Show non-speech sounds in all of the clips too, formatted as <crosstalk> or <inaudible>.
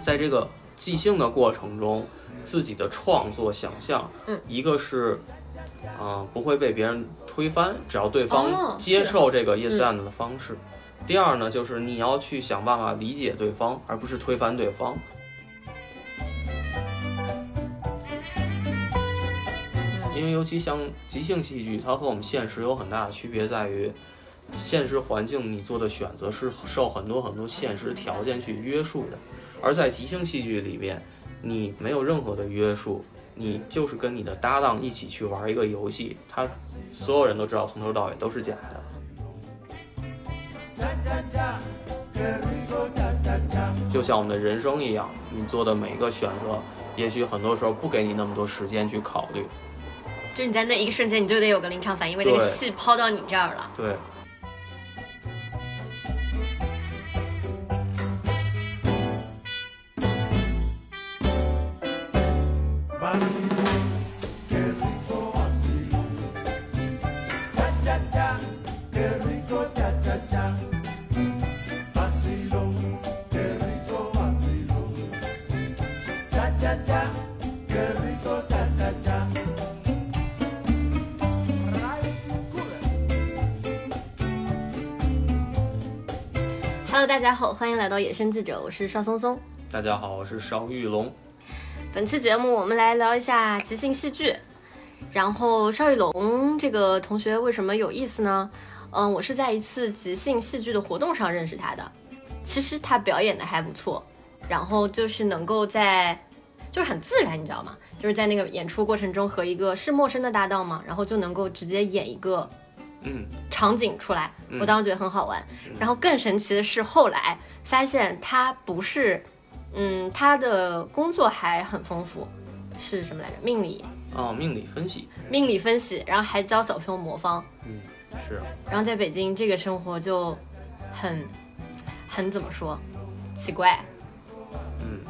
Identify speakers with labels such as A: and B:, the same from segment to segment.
A: 在这个即兴的过程中，自己的创作想象，
B: 嗯，
A: 一个是，嗯、不会被别人推翻，只要对
B: 哦
A: 方接受这个 yes
B: 嗯
A: and 的方式。第二呢，就是你要去想办法理解对方，而不是推翻对方。因为尤其像即兴戏剧，它和我们现实有很大的区别，在于现实环境你做的选择是受很多很多现实条件去约束的，而在即兴戏剧里边，你没有任何的约束，你就是跟你的搭档一起去玩一个游戏，他所有人都知道从头到尾都是假的。就像我们的人生一样，你做的每一个选择，也许很多时候不给你那么多时间去考虑。
B: 就是你在那一个瞬间，你就得有个临场反应，因为那个戏抛到你这儿了。
A: 对，
B: Hello，大家好，欢迎来到野生记者，我是邵松松。
A: 大家好，我是邵玉龙。
B: 本期节目我们来聊一下即兴戏剧。然后邵玉龙这个同学为什么有意思呢？嗯，我是在一次即兴戏剧的活动上认识他的。其实他表演的还不错，然后就是能够在，就是很自然，你知道吗？就是在那个演出过程中和一个是陌生的搭档嘛，然后就能够直接演一个
A: 嗯，
B: 场景出来，
A: 嗯。
B: 我当时觉得很好玩。然后更神奇的是，后来发现他不是，嗯，他的工作还很丰富，是什么来着？命理，
A: 哦，命理分析，
B: 命理分析，然后还教小朋友魔方。
A: 嗯，是，
B: 然后在北京这个生活就很，很怎么说，奇怪。
A: 嗯，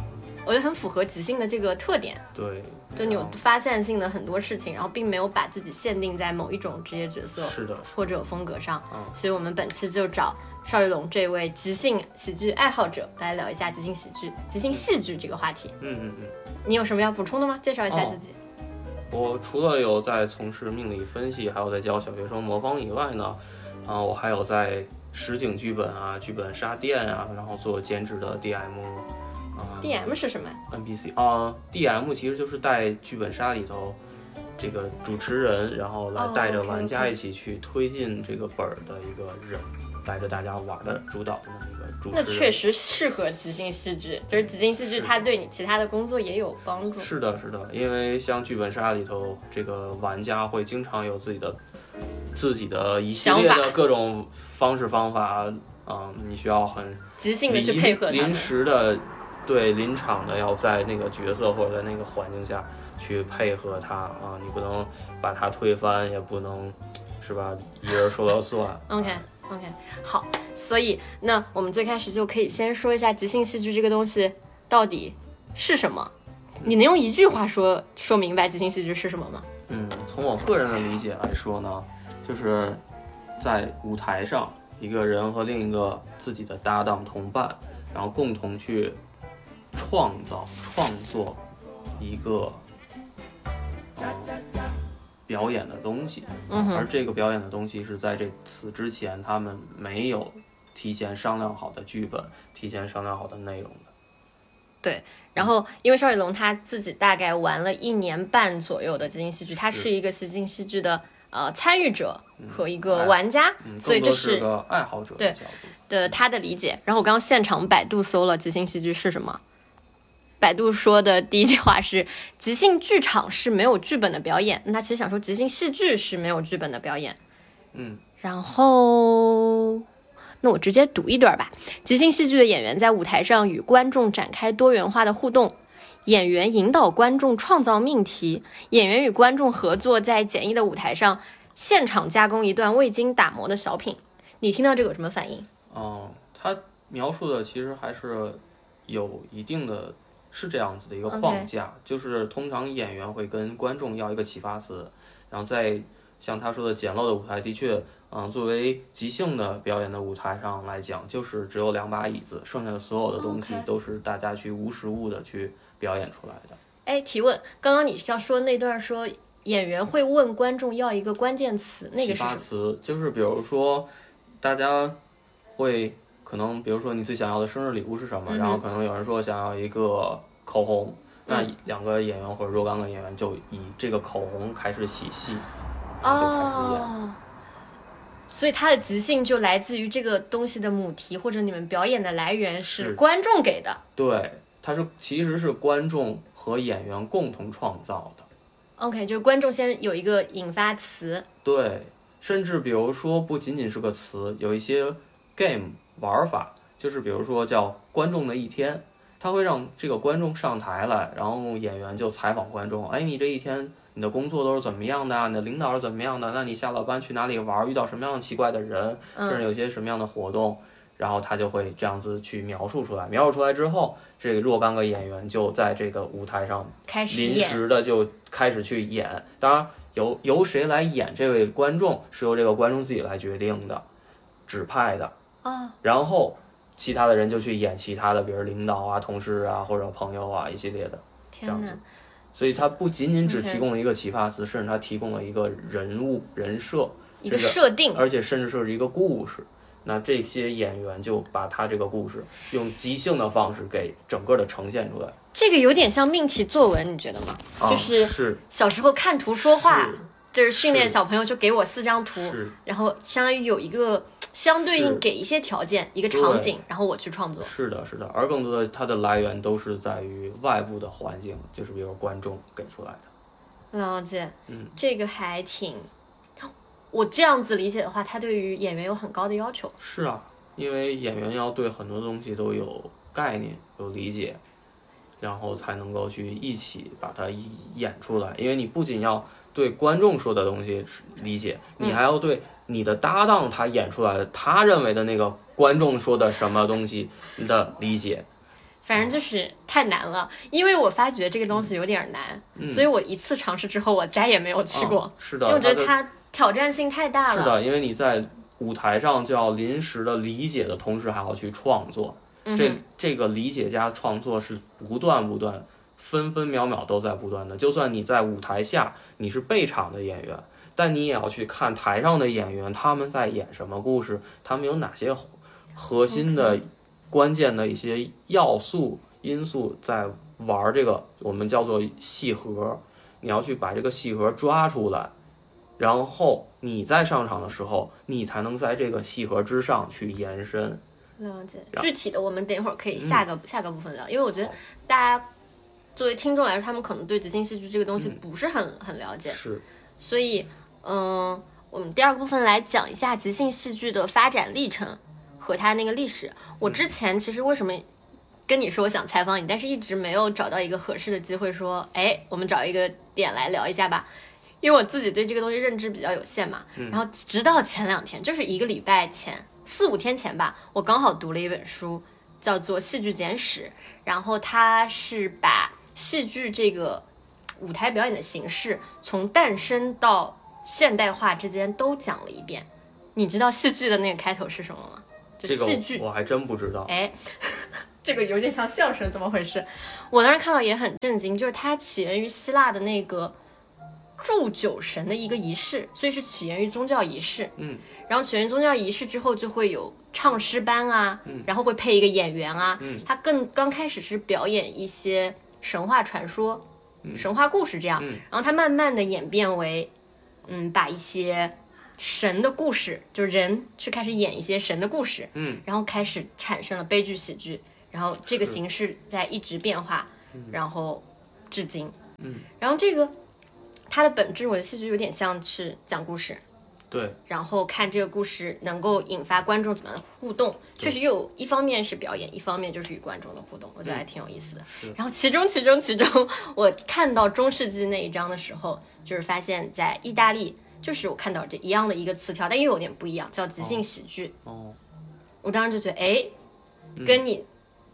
B: 我觉得很符合即兴的这个特点，
A: 对，
B: 就你有发散性的很多事情，然后并没有把自己限定在某一种职业角色。
A: 是的，
B: 或者风格上，
A: 嗯
B: 所以我们本期就找邵玉龙这位即兴喜剧爱好者来聊一下即兴喜剧、即兴戏剧这个话题。
A: 嗯嗯嗯。
B: 你有什么要补充的吗？介绍一下
A: 哦
B: 自己。
A: 我除了有在从事命理分析，还有在教小学生魔方以外呢，啊、我还有在实景剧本啊、剧本杀店啊，然后做兼职的 DM 啊、
B: DM 是什么
A: ？NPC 啊、DM 其实就是带剧本杀里头这个主持人，然后来
B: 哦
A: 带着玩家一起去推进这个本儿的一个人，带着大家玩的主导的那么一个主持人。
B: 那确实适合即兴戏剧，就是即兴戏剧，它对你其他的工作也有帮助。
A: 是的，是的，因为像剧本杀里头，这个玩家会经常有自己的自己的一系列的各种方式方法，嗯，你需要很
B: 即兴的去配合
A: 临。时的，对临场的要在那个角色或者在那个环境下去配合他啊，你不能把他推翻，也不能是吧，一人说了算。
B: OK OK，好，所以那我们最开始就可以先说一下即兴戏剧这个东西到底是什么。你能用一句话说说明白即兴戏剧是什么吗？
A: 嗯，从我个人的理解来说呢，就是在舞台上，一个人和另一个自己的搭档同伴，然后共同去创造、创作一个、呃表演的东西，
B: 嗯哼
A: 而这个表演的东西是在这此之前他们没有提前商量好的剧本，提前商量好的内容的。
B: 然后，因为邵雨龙他自己大概玩了一年半左右的即兴戏剧，他
A: 是
B: 是一个即兴戏剧的呃参与者和一个
A: 哎
B: 玩家，
A: 嗯，
B: 所以这是
A: 个爱好者
B: 对
A: 的角度。
B: 的他的理解。然后我刚刚现场百度搜了即兴戏剧是什么，百度说的第一句话是：即兴剧场是没有剧本的表演。那他其实想说即兴戏剧是没有剧本的表演。
A: 嗯，
B: 然后，那我直接读一段吧。即兴戏剧的演员在舞台上与观众展开多元化的互动，演员引导观众创造命题，演员与观众合作，在简易的舞台上现场加工一段未经打磨的小品。你听到这个有什么反应？
A: 哦，他描述的其实还是有一定的，是这样子的一个框架就是通常演员会跟观众要一个启发词，然后在像他说的简陋的舞台，的确，嗯，作为即兴的表演的舞台上来讲，就是只有两把椅子，剩下的所有的东西都是大家去无实物的去表演出来的。
B: 哎，提问，刚刚你要说那段说演员会问观众要一个关键词，那个
A: 启发
B: 是什么？
A: 词就是比如说，大家会可能比如说你最想要的生日礼物是什么，
B: 嗯
A: 然后可能有人说想要一个口红，那
B: 嗯
A: 两个演员或者若干个演员就以这个口红开始起戏，然后就开始演。
B: 哦，所以它的即兴就来自于这个东西的母题，或者你们表演的来源是
A: 是
B: 观众给的。
A: 对，它是其实是观众和演员共同创造的。
B: OK，就是观众先有一个引发词，
A: 对，甚至比如说不仅仅是个词，有一些 game 玩法，就是比如说叫“观众的一天”，他会让这个观众上台来，然后演员就采访观众，哎，你这一天你的工作都是怎么样的啊？你的领导是怎么样的？那你下了班去哪里玩？遇到什么样的奇怪的人？甚至
B: 嗯，
A: 有些什么样的活动？然后他就会这样子去描述出来，描述出来之后，这个若干个演员就在这个舞台上临
B: 开始临。
A: 时的就开始去演。当然，由由谁来演这位观众是由这个观众自己来决定的，指派的。
B: 哦，
A: 然后其他的人就去演其他的，比如领导啊、同事啊或者朋友啊一系列的。这样子！所以它不仅仅只提供了一个启发词，甚至它提供了一个人物人设，
B: 一个设定，
A: 而且甚至是一个故事。那这些演员就把他这个故事用即兴的方式给整个的呈现出来，
B: 这个有点像命题作文，你觉得吗？
A: 啊
B: 就是
A: 是
B: 小时候看图说话，
A: 是
B: 就是训练小朋友，就给我四张图，然后相当于有一个相对应给一些条件，一个场景，然后我去创作。
A: 是的，是的，而更多的它的来源都是在于外部的环境，就是比如观众给出来的。
B: 了解，
A: 嗯，
B: 这个还挺，我这样子理解的话，他对于演员有很高的要求。
A: 是啊，因为演员要对很多东西都有概念、有理解，然后才能够去一起把它演出来。因为你不仅要对观众说的东西是理解，你还要对你的搭档他演出来的他认为的那个观众说的什么东西的理解。
B: 反正就是太难了，因为我发觉这个东西有点难，所以我一次尝试之后，我再也没有去过，
A: 嗯是的，
B: 因为我觉得
A: 它
B: 挑战性太大了。
A: 是的，因为你在舞台上就要临时的理解的同时，还要去创作。这这个理解加创作是不断不断，分分秒秒都在不断的。就算你在舞台下你是备场的演员，但你也要去看台上的演员他们在演什么故事，他们有哪些核核心的、关键的一些要素因素在玩这个我们叫做戏核。你要去把这个戏核抓出来，然后你在上场的时候，你才能在这个戏核之上去延伸。
B: 了解。具体的，我们等一会儿可以下个、下个部分聊，因为我觉得大家作为听众来说，他们可能对即兴戏剧这个东西不是很、很了解，
A: 是，
B: 所以，嗯，我们第二个部分来讲一下即兴戏剧的发展历程和它那个历史。我之前其实为什么跟你说我想采访你，但是一直没有找到一个合适的机会说，哎，我们找一个点来聊一下吧。因为我自己对这个东西认知比较有限嘛，然后直到前两天，就是一个礼拜前，四五天前吧，我刚好读了一本书，叫做《戏剧简史》，然后它是把戏剧这个舞台表演的形式从诞生到现代化之间都讲了一遍。你知道戏剧的那个开头是什么吗？就
A: 这个
B: 是戏剧。
A: 我还真不知道。
B: 哎，<laughs> 这个有点像相声，怎么回事？我当时看到也很震惊，就是它起源于希腊的那个祝酒神的一个仪式，所以是起源于宗教仪式。
A: 嗯，
B: 然后起源于宗教仪式之后，就会有唱诗班啊，然后会配一个演员啊。
A: 嗯，
B: 它更刚开始是表演一些神话传说、神话故事这样，
A: 嗯。
B: 然后它慢慢的演变为，嗯，把一些神的故事，就是人去开始演一些神的故事，
A: 嗯，
B: 然后开始产生了悲剧喜剧，然后这个形式在一直变化，然后至今，
A: 嗯，
B: 然后这个它的本质，我的戏剧有点像是讲故事，
A: 对，
B: 然后看这个故事能够引发观众怎么样的互动，确实又有一方面是表演，一方面就是与观众的互动，我觉得还挺有意思的。
A: 是
B: 然后其中其中其中，我看到中世纪那一章的时候，就是发现在意大利，就是我看到这一样的一个词条，但又有点不一样，叫即兴喜剧。
A: 哦，
B: 我当时就觉得，哎，跟你。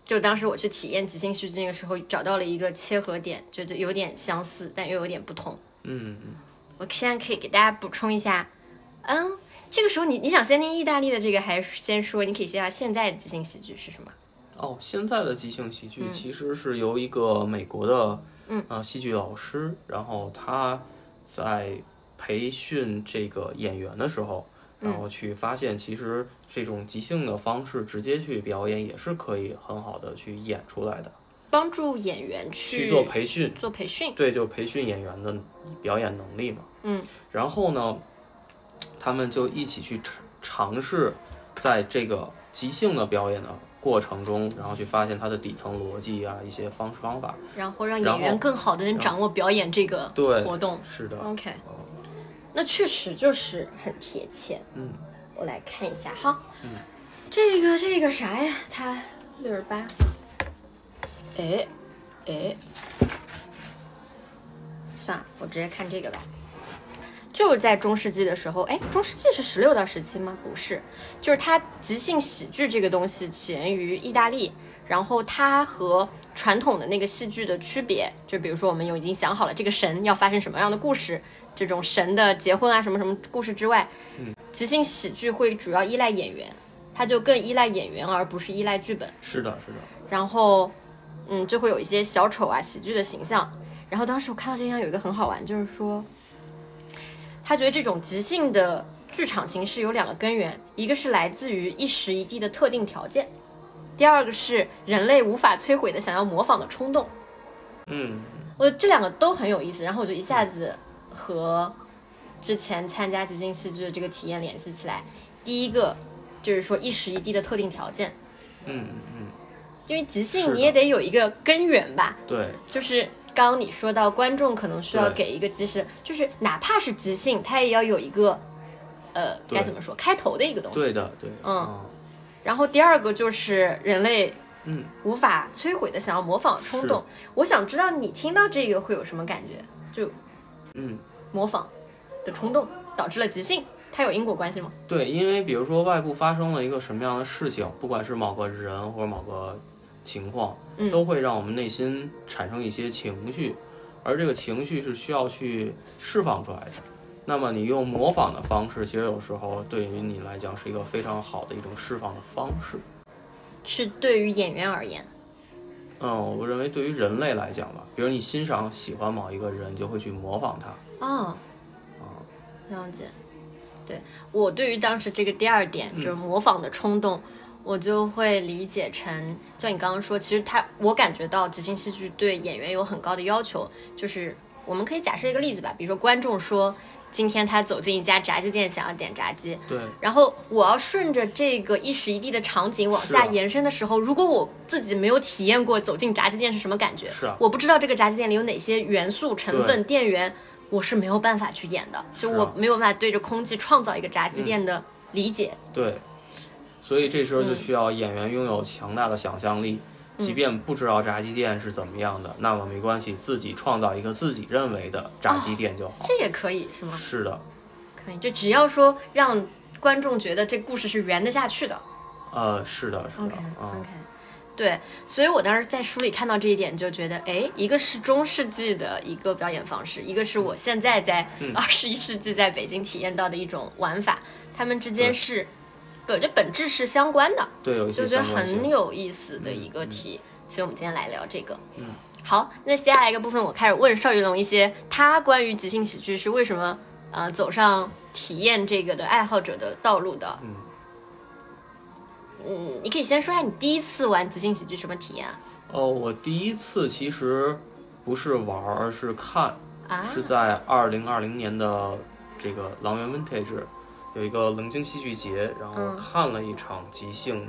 B: 就当时我去体验即兴喜剧那个时候，找到了一个切合点，觉得有点相似，但又有点不同。
A: 嗯嗯，
B: 我现在可以给大家补充一下，嗯，这个时候你你想先听意大利的这个，还是先说？你可以先下现在的即兴喜剧是什么？
A: 哦，现在的即兴喜剧
B: 嗯
A: 其实是由一个美国的
B: 嗯
A: 啊戏剧老师，然后他在培训这个演员的时候，
B: 嗯
A: 然后去发现其实这种即兴的方式直接去表演也是可以很好的去演出来的，
B: 帮助演员去
A: 去做培训。
B: 做培训。
A: 对，就培训演员的表演能力嘛。
B: 嗯，
A: 然后呢，他们就一起去尝尝试，在这个即兴的表演的过程中，然后去发现它的底层逻辑啊，一些方式方法。
B: 然后让演员更好的能掌握表演这个
A: 对
B: 活动。
A: 是的
B: ，OK，那确实就是很贴切。
A: 嗯，
B: 我来看一下哈，嗯这个这个啥呀？它六十八，哎哎，算了，我直接看这个吧。就是在中世纪的时候，哎，中世纪是十六到十七吗？不是，就是它即兴喜剧这个东西起源于意大利，然后它和传统的那个戏剧的区别，就比如说我们有已经想好了这个神要发生什么样的故事，这种神的结婚啊什么什么故事之外，即兴喜剧会主要依赖演员，它就更依赖演员而不是依赖剧本。
A: 是的，是的，
B: 然后，嗯，就会有一些小丑啊、喜剧的形象。然后当时我看到这样有一个很好玩，就是说，他觉得这种即兴的剧场形式有两个根源，一个是来自于一时一地的特定条件，第二个是人类无法摧毁的想要模仿的冲动。
A: 嗯，
B: 我这两个都很有意思，然后我就一下子和之前参加即兴戏剧的这个体验联系起来。第一个就是说一时一地的特定条件，
A: 嗯嗯嗯，
B: 因为即兴你也得有一个根源吧，
A: 对，
B: 就是刚刚你说到观众可能需要给一个及时，就是哪怕是即兴，它也要有一个呃该怎么说开头的一个东西。
A: 对的，对，
B: 嗯然后第二个就是人类
A: 嗯，
B: 无法摧毁的想要模仿冲动。我想知道你听到这个会有什么感觉？就
A: 嗯，
B: 模仿的冲动导致了即兴，它有因果关系吗？
A: 对，因为比如说外部发生了一个什么样的事情，不管是某个人或者某个情况，
B: 嗯
A: 都会让我们内心产生一些情绪，而这个情绪是需要去释放出来的。那么你用模仿的方式，其实有时候对于你来讲是一个非常好的一种释放的方式。
B: 是对于演员而言，
A: 嗯，我认为对于人类来讲吧，比如你欣赏喜欢某一个人，就会去模仿他。
B: 哦，了解。对我对于当时这个第二点，就是模仿的冲动，我就会理解成，就你刚刚说，其实他我感觉到即兴戏剧对演员有很高的要求，就是我们可以假设一个例子吧，比如说观众说今天他走进一家炸鸡店，想要点炸鸡，
A: 对，
B: 然后我要顺着这个一时一地的场景往下延伸的时候，如果我自己没有体验过走进炸鸡店是什么感觉，
A: 是啊。
B: 我不知道这个炸鸡店里有哪些元素成分、店员，我是没有办法去演的，就我
A: 啊。
B: 没有办法对着空气创造一个炸鸡店的理解。
A: 对，所以这时候就
B: 嗯。
A: 需要演员拥有强大的想象力，即便不知道炸鸡店是怎么样的，那么没关系，自己创造一个自己认为的炸鸡店就好。
B: 这也可以是吗？
A: 是的，
B: 可以，就只要说让观众觉得这故事是圆得下去的。
A: 呃，是的，是的
B: OK，对，所以我当时在书里看到这一点，就觉得，哎，一个是中世纪的一个表演方式，一个是我现在在
A: 嗯。
B: 二十一世纪在北京体验到的一种玩法，他们之间
A: 对。
B: 是本这本质是相关的，
A: 对，有一些
B: 就觉得很。有意思的一个题。所以我们今天来聊这个。
A: 嗯，
B: 好，那接下来一个部分，我开始问邵玉龙一些他关于即兴喜剧是为什么呃走上体验这个的爱好者的道路的。
A: 嗯
B: 嗯，你可以先说一下你第一次玩即兴喜剧什么体验啊？
A: 哦，我第一次其实不是玩是看，
B: 啊，
A: 是在二零二零年的这个狼园 Vintage 有一个冷静戏剧节，然后
B: 嗯。
A: 看了一场即兴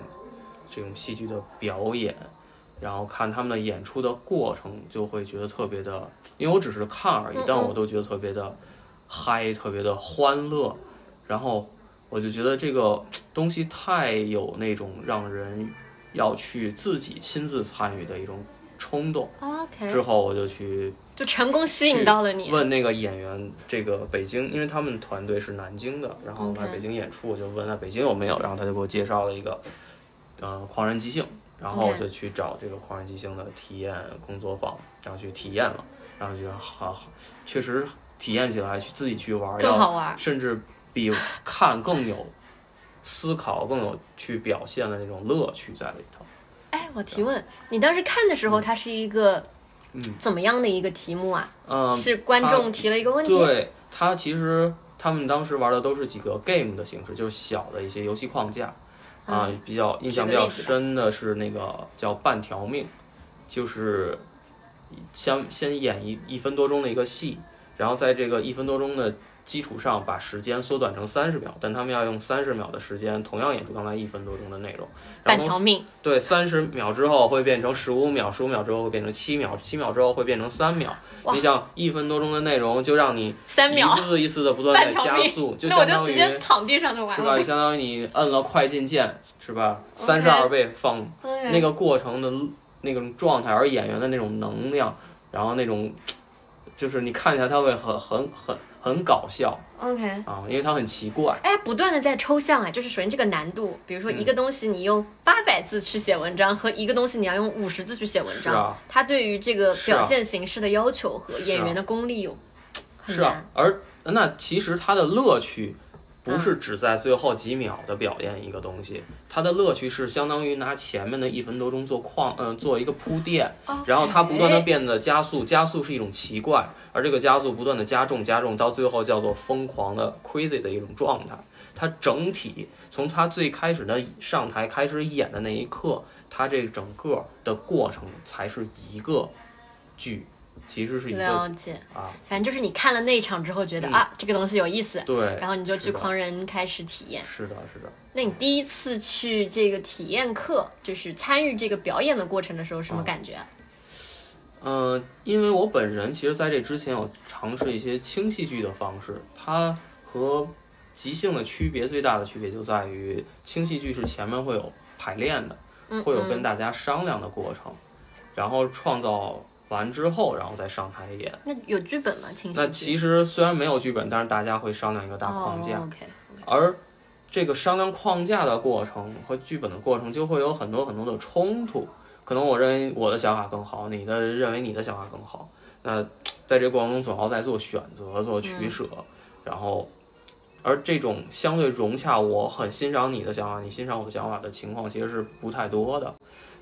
A: 这种戏剧的表演，然后看他们的演出的过程，就会觉得特别的，因为我只是看而已
B: 嗯，
A: 但
B: 嗯。
A: 我都觉得特别的嗨，特别的欢乐，然后我就觉得这个东西太有那种让人要去自己亲自参与的一种冲动。之后我就去
B: 就成功吸引到了你。
A: 问那个演员，这个北京，因为他们团队是南京的，然后来北京演出，我就问他北京有没有，然后他就给我介绍了一个，呃，狂人即兴，然后我就去找这个狂人即兴的体验工作坊，然后去体验了，然后觉得好好，确实体验起来去自己去玩儿
B: 更好玩。
A: 甚至比看更有思考、更有去表现的那种乐趣在里头。
B: 哎，我提问，你当时看的时候，它是一个
A: 嗯
B: 怎么样的一个题目啊？
A: 嗯，
B: 是观众提了一个问题，
A: 对他其实他们当时玩的都是几个 game 的形式，就是小的一些游戏框架。啊、比较印象比较深的是那个叫半条命，就是先先演一一分多钟的一个戏，然后在这个一分多钟的基础上把时间缩短成三十秒，但他们要用三十秒的时间同样演出刚才一分多钟的内容，
B: 半条命，
A: 对，三十秒之后会变成十五秒，十五秒之后会变成七秒，七秒之后会变成三秒。
B: 哇
A: 你想一分多钟的内容，就让你
B: 三秒
A: 一，次一次的不断在
B: 半条命
A: 加速，就 <laughs> 相当于
B: 就直接躺地上就完
A: 是吧？
B: 就。<laughs>
A: 相当于你摁了快进键，是吧三十二倍放
B: 那
A: 那个过程的那种状态，而演员的那种能量，然后那种就是你看起来他会很很很很搞笑
B: OK。
A: 啊，因为它很奇怪。
B: 哎，不断的在抽象啊，就是首先这个难度，比如说一个东西你用八百字去写文章，和一个东西你要用五十字去写文章，
A: 啊
B: 它对于这个表现形式的要求和演员的功力有很
A: 是啊。，而那其实它的乐趣不是只在最后几秒的表演一个东西，它的乐趣是相当于拿前面的一分多钟做框，嗯、做一个铺垫，然后它不断的变得加速，加速是一种奇怪，而这个加速不断的加重加重，到最后叫做疯狂的 crazy 的一种状态。它整体从它最开始的上台开始演的那一刻，它这整个的过程才是一个剧，其实是一个
B: 了解，
A: 啊，
B: 反正就是你看了那一场之后觉得、
A: 嗯
B: 啊这个东西有意思，
A: 对，
B: 然后你就去狂人开始体验。
A: 是的，是的。
B: 那你第一次去这个体验课，就是参与这个表演的过程的时候，什么
A: 哦
B: 感觉啊？
A: 嗯，因为我本人其实在这之前有尝试一些轻戏剧的方式，它和即兴的区别最大的区别就在于轻戏剧是前面会有排练的，
B: 嗯
A: 会有跟
B: 嗯，
A: 大家商量的过程，然后创造完之后，然后再上台演。
B: 那有剧本吗？轻
A: 那其实虽然没有剧本，但是大家会商量一个大框架，
B: 哦、OK，
A: 而这个商量框架的过程和剧本的过程就会有很多很多的冲突。可能我认为我的想法更好，你的认为你的想法更好。那在这过程中总要在做选择、做取舍，然后，而这种相对融洽，我很欣赏你的想法，你欣赏我的想法的情况其实是不太多的。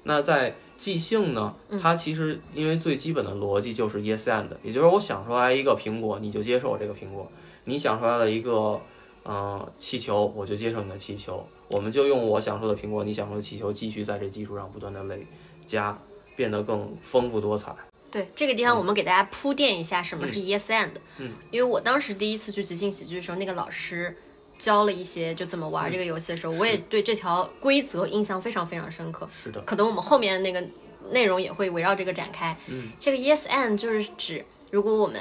A: 那在即兴呢，它其实因为最基本的逻辑就是 yes and，也就是我想出来一个苹果，你就接受这个苹果；你想出来了一个呃气球，我就接受你的气球。我们就用我想出的苹果，你想出的气球，继续在这基础上不断的累加，变得更丰富多彩。
B: 对这个地方，我们给大家铺垫一下什么是 yes and。
A: 嗯，
B: 因为我当时第一次去即兴喜剧的时候，那个老师教了一些就怎么玩这个游戏的时候，我也对这条规则印象非常非常深刻。
A: 是的，
B: 可能我们后面那个内容也会围绕这个展开。
A: 嗯，
B: 这个 yes and 就是指如果我们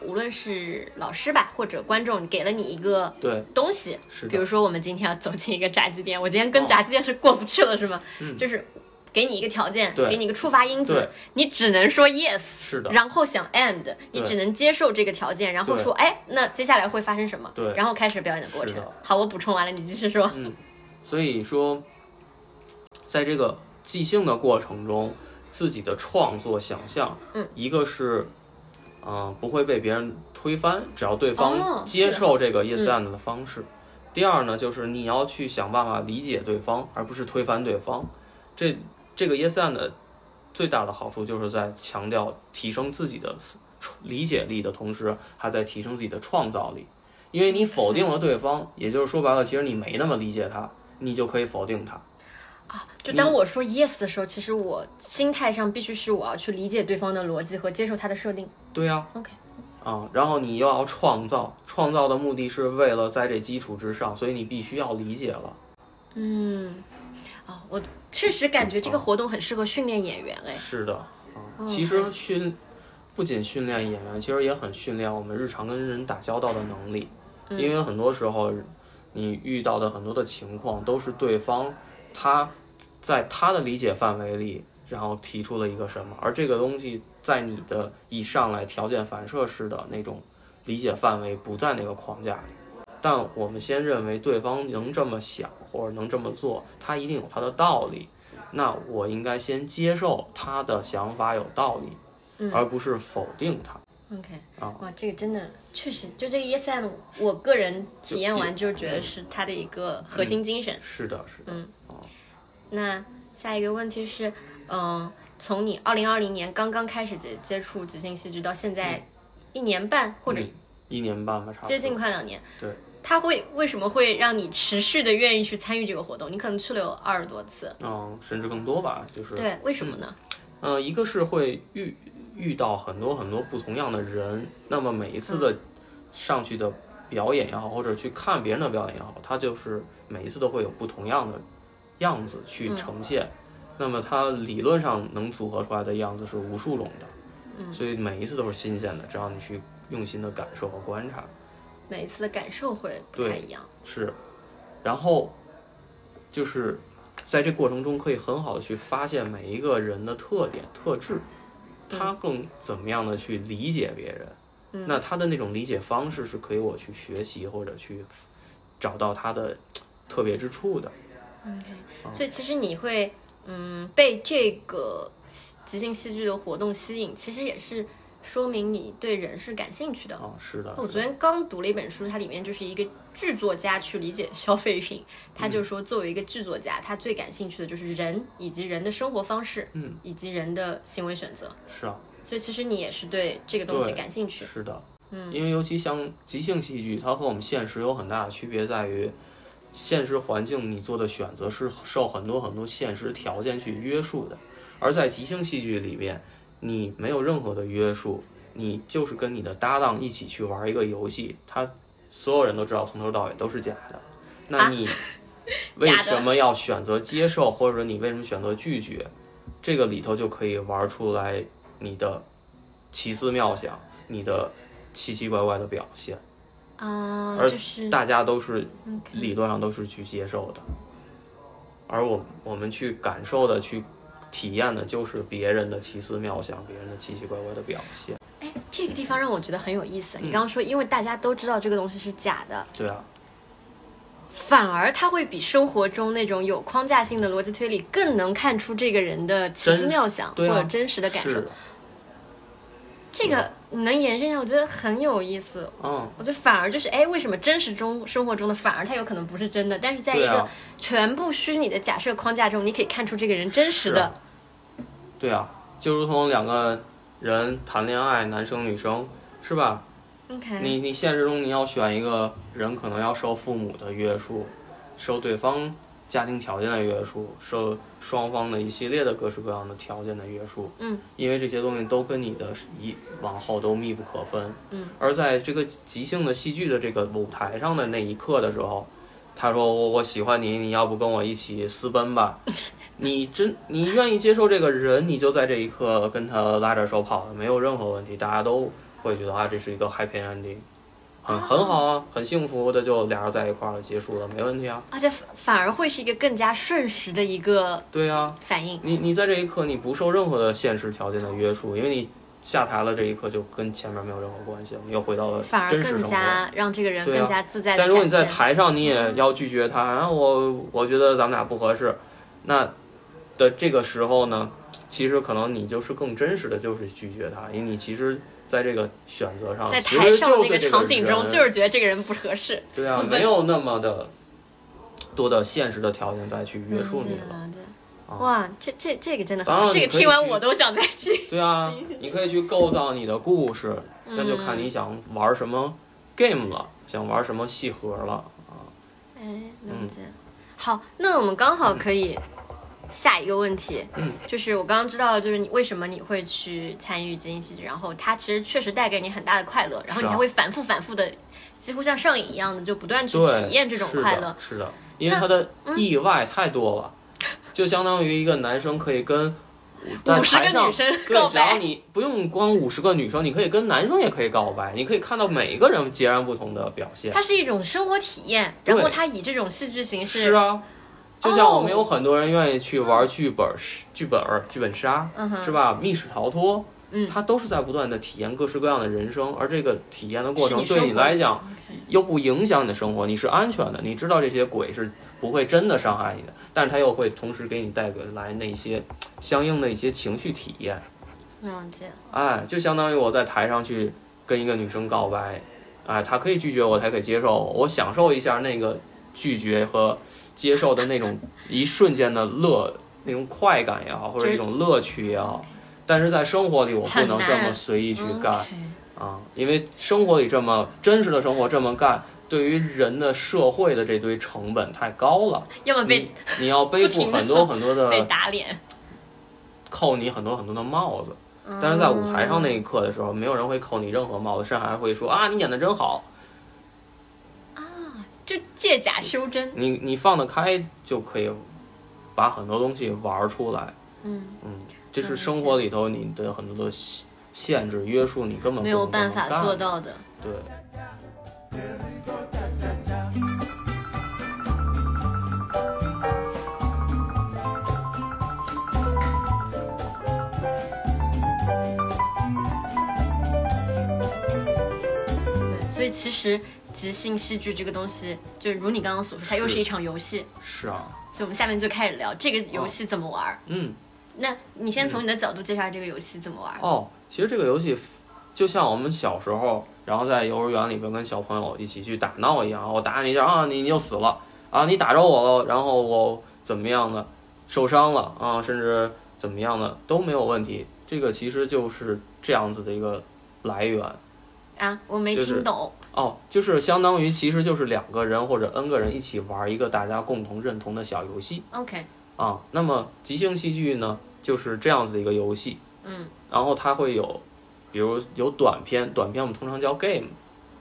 B: 无论是老师吧或者观众给了你一个
A: 对，
B: 东西，
A: 是的，
B: 比如说我们今天要走进一个炸鸡店，我今天跟
A: 哦。
B: 炸鸡店是过不去了，是吗？
A: 嗯。
B: 就是给你一个条件，
A: 对
B: 给你一个触发因子，你只能说 yes，
A: 是的，
B: 然后想 and，你只能接受这个条件，然后说，哎，那接下来会发生什么？
A: 对
B: 然后开始表演的过程。好，我补充完了，你继续说。
A: 嗯所以说，在这个即兴的过程中，自己的创作想象，
B: 嗯，
A: 一个是，嗯、不会被别人推翻，只要对
B: 哦
A: 方接受这个 yes
B: 嗯
A: and 的方式。第二呢，就是你要去想办法理解对方，而不是推翻对方。这这个 yes and 的最大的好处就是在强调提升自己的理解力的同时，还在提升自己的创造力。因为你否定了对方，也就是说白了，其实你没那么理解他，你就可以否定他。
B: 啊就当我说 yes 的时候，其实我心态上必须是我要去理解对方的逻辑和接受他的设定。
A: 对呀、
B: OK，
A: 啊，然后你又要创造，创造的目的是为了在这基础之上，所以你必须要理解了。
B: 嗯，啊、我确实感觉这个活动很适合训练演员，哎，
A: 是的，其实训不仅训练演员，其实也很训练我们日常跟人打交道的能力，
B: 嗯。
A: 因为很多时候你遇到的很多的情况都是对方他在他的理解范围里，然后提出了一个什么，而这个东西在你的一上来条件反射式的那种理解范围不在那个框架里。但我们先认为对方能这么想或者能这么做，他一定有他的道理。那我应该先接受他的想法有道理，
B: 嗯
A: 而不是否定他。
B: OK，
A: 啊
B: 哇，这个真的确实，就这个 Yes and，我个人体验完就觉得是他的一个核心精神。
A: 是的，是的，嗯
B: 那下一个问题是，嗯、从你二零二零年刚刚开始接接触即兴戏剧到现在一年半或者
A: 嗯一年半吧，差不多。
B: 接近快两年，
A: 对，
B: 它会为什么会让你持续的愿意去参与这个活动？你可能去了有二十多次，
A: 嗯，甚至更多吧，就是
B: 对，为什么呢？
A: 嗯，一个是会遇遇到很多很多不同样的人，那么每一次的上去的表演也好，或者去看别人的表演也好，它就是每一次都会有不同样的样子去呈现。那么它理论上能组合出来的样子是无数种的，所以每一次都是新鲜的，只要你去用心的感受和观察。
B: 每一次的感受会不太一样。
A: 是，然后就是在这过程中可以很好的去发现每一个人的特点特质，他更怎么样的去理解别人，那他的那种理解方式是可以我去学习或者去找到他的特别之处的。
B: OK，所以其实你会，嗯，被这个即兴戏剧的活动吸引，其实也是说明你对人是感兴趣的。
A: 哦，是的，
B: 我昨天刚读了一本书，它里面就是一个剧作家去理解消费品，他就说作为一个剧作家，他最感兴趣的就是人以及人的生活方式，
A: 嗯，
B: 以及人的行为选择。
A: 是啊，
B: 所以其实你也是对这个东西感兴趣。
A: 是的，嗯，因为尤其像即兴戏剧，它和我们现实有很大的区别，在于现实环境你做的选择是受很多很多现实条件去约束的，而在即兴戏剧里边，你没有任何的约束，你就是跟你的搭档一起去玩一个游戏，他所有人都知道从头到尾都是假的，那你 <laughs> 为什么要选择接受，或者你为什么选择拒绝？这个里头就可以玩出来你的奇思妙想，你的奇奇怪怪的表现，
B: 啊、
A: 而
B: 就是
A: 大家都是理论上都是去接受的，而我我们去感受的、去体验的，就是别人的奇思妙想、别人的奇奇怪怪的表现。
B: 哎，这个地方让我觉得很有意思。
A: 嗯
B: 你刚刚说，因为大家都知道这个东西是假的，
A: 对啊，
B: 反而他会比生活中那种有框架性的逻辑推理更能看出这个人的奇思妙想
A: 啊
B: 或者真实的感受。，这个你能延伸一下，我觉得很有意思。
A: 嗯，
B: 我觉得反而就是，哎，为什么真实中生活中的反而它有可能不是真的？但是在一个全部虚拟的假设框架中，你可以看出这个人真实的。
A: 对啊，就如同两个人谈恋爱，男生女生，是吧
B: ？OK，
A: 你你现实中你要选一个人，可能要受父母的约束，受对方家庭条件的约束，受双方的一系列的各式各样的条件的约束。
B: 嗯，
A: 因为这些东西都跟你的一往后都密不可分。
B: 嗯，
A: 而在这个即兴的戏剧的这个舞台上的那一刻的时候，他说我我喜欢你，你要不跟我一起私奔吧？<laughs> 你真你愿意接受这个人，你就在这一刻跟他拉着手跑，没有任何问题，大家都会觉得啊，这是一个 happy ending，很很好啊，很幸福的就俩人在一块儿了，结束了，没问题啊。
B: 而且反反而会是一个更加瞬时的一个
A: 对啊，
B: 反应。
A: 你你在这一刻你不受任何的现实条件的约束，因为你下台了，这一刻就跟前面没有任何关系了，你又回到了
B: 反而更。加让这个人更加自在的
A: 但如果你在。台上，你也要拒绝他，啊，我我觉得咱们俩不合适，那的这个时候呢，其实可能你就是更真实的，就是拒绝他，因为你其实在这个选择上，
B: 在台上那个场景中，就是觉得这个人不合适。<laughs>
A: 对啊，没有那么的多的现实的条件再去约束你了。
B: 了解
A: 啊
B: 哇，这这这个真的很好，这个听完我都想再去。
A: 对啊，<laughs> 你可以去构造你的故事，那就看你想玩什么 game 了，想玩什么戏盒了啊。
B: 哎，了
A: 嗯
B: 解。好，那我们刚好 <laughs> 可以下一个问题，
A: 嗯
B: 就是我刚刚知道，就是你为什么你会去参与即兴戏剧，然后它其实确实带给你很大的快乐，然后你才会反复反复的，几乎像上瘾一样的，就不断去，体验这种快乐。
A: 是的，因为它的意外太多了，就相当于一个男生可以跟在
B: 五十个
A: 台上
B: 女生
A: 对，
B: 告白，
A: 只要你不用光五十个女生，你可以跟男生也可以告白，你可以看到每一个人截然不同的表现。
B: 它是一种生活体验，然后
A: 对。
B: 它以这种戏剧形式，
A: 是啊，就像我们
B: 哦
A: 有很多人愿意去玩剧本、剧本、剧本杀，是吧？密室逃脱，
B: 嗯
A: 它都是在不断的体验各式各样的人生，而这个体验的过程对
B: 你
A: 来讲又不影响你的生活，你是安全的，你知道这些鬼是不会真的伤害你的，但是它又会同时给你带来那些相应的一些情绪体验。
B: 了解。
A: 哎，就相当于我在台上去跟一个女生告白，哎，她可以拒绝我，她可以接受我，我享受一下那个拒绝和接受的那种一瞬间的乐，那种快感也好，或者一种乐趣也好。但是在生活里，我不能这么随意去干啊，因为生活里这么真实的生活这么干，对于人的社会的这堆成本太高了。
B: 要么被
A: 你你要背负很多很多 <laughs>
B: 被
A: 的，
B: 打脸。
A: 扣你很多很多的帽子。
B: 嗯
A: 但是在舞台上那一刻的时候，没有人会扣你任何帽子，甚至还会说啊，你演的真好，
B: 就借假修真。
A: 你你放得开就可以把很多东西玩出来。
B: 嗯，
A: 嗯，这是生活里头你的很多的限限制约束，你根本
B: 没有办法做。到的。
A: 对，
B: 所以其实即兴戏剧这个东西，就如你刚刚所说，它又
A: 是
B: 是一场游戏。
A: 是啊，
B: 所以我们下面就开始聊这个游戏怎么玩儿。
A: 嗯，
B: 那你先从你的角度介绍这个游戏怎么玩儿。
A: 哦，其实这个游戏就像我们小时候，然后在幼儿园里边跟小朋友一起去打闹一样，我打你一下啊，你你就死了啊，你打着我了，然后我怎么样的受伤了啊，甚至怎么样的都没有问题。这个其实就是这样子的一个来源
B: 啊，我没
A: 就是
B: 听懂。
A: 哦，就是相当于其实就是两个人或者 N 个人一起玩一个大家共同认同的小游戏
B: OK，
A: 啊。那么即兴戏剧呢，就是这样子的一个游戏。
B: 嗯，
A: 然后它会有，比如有短片，短片我们通常叫 game，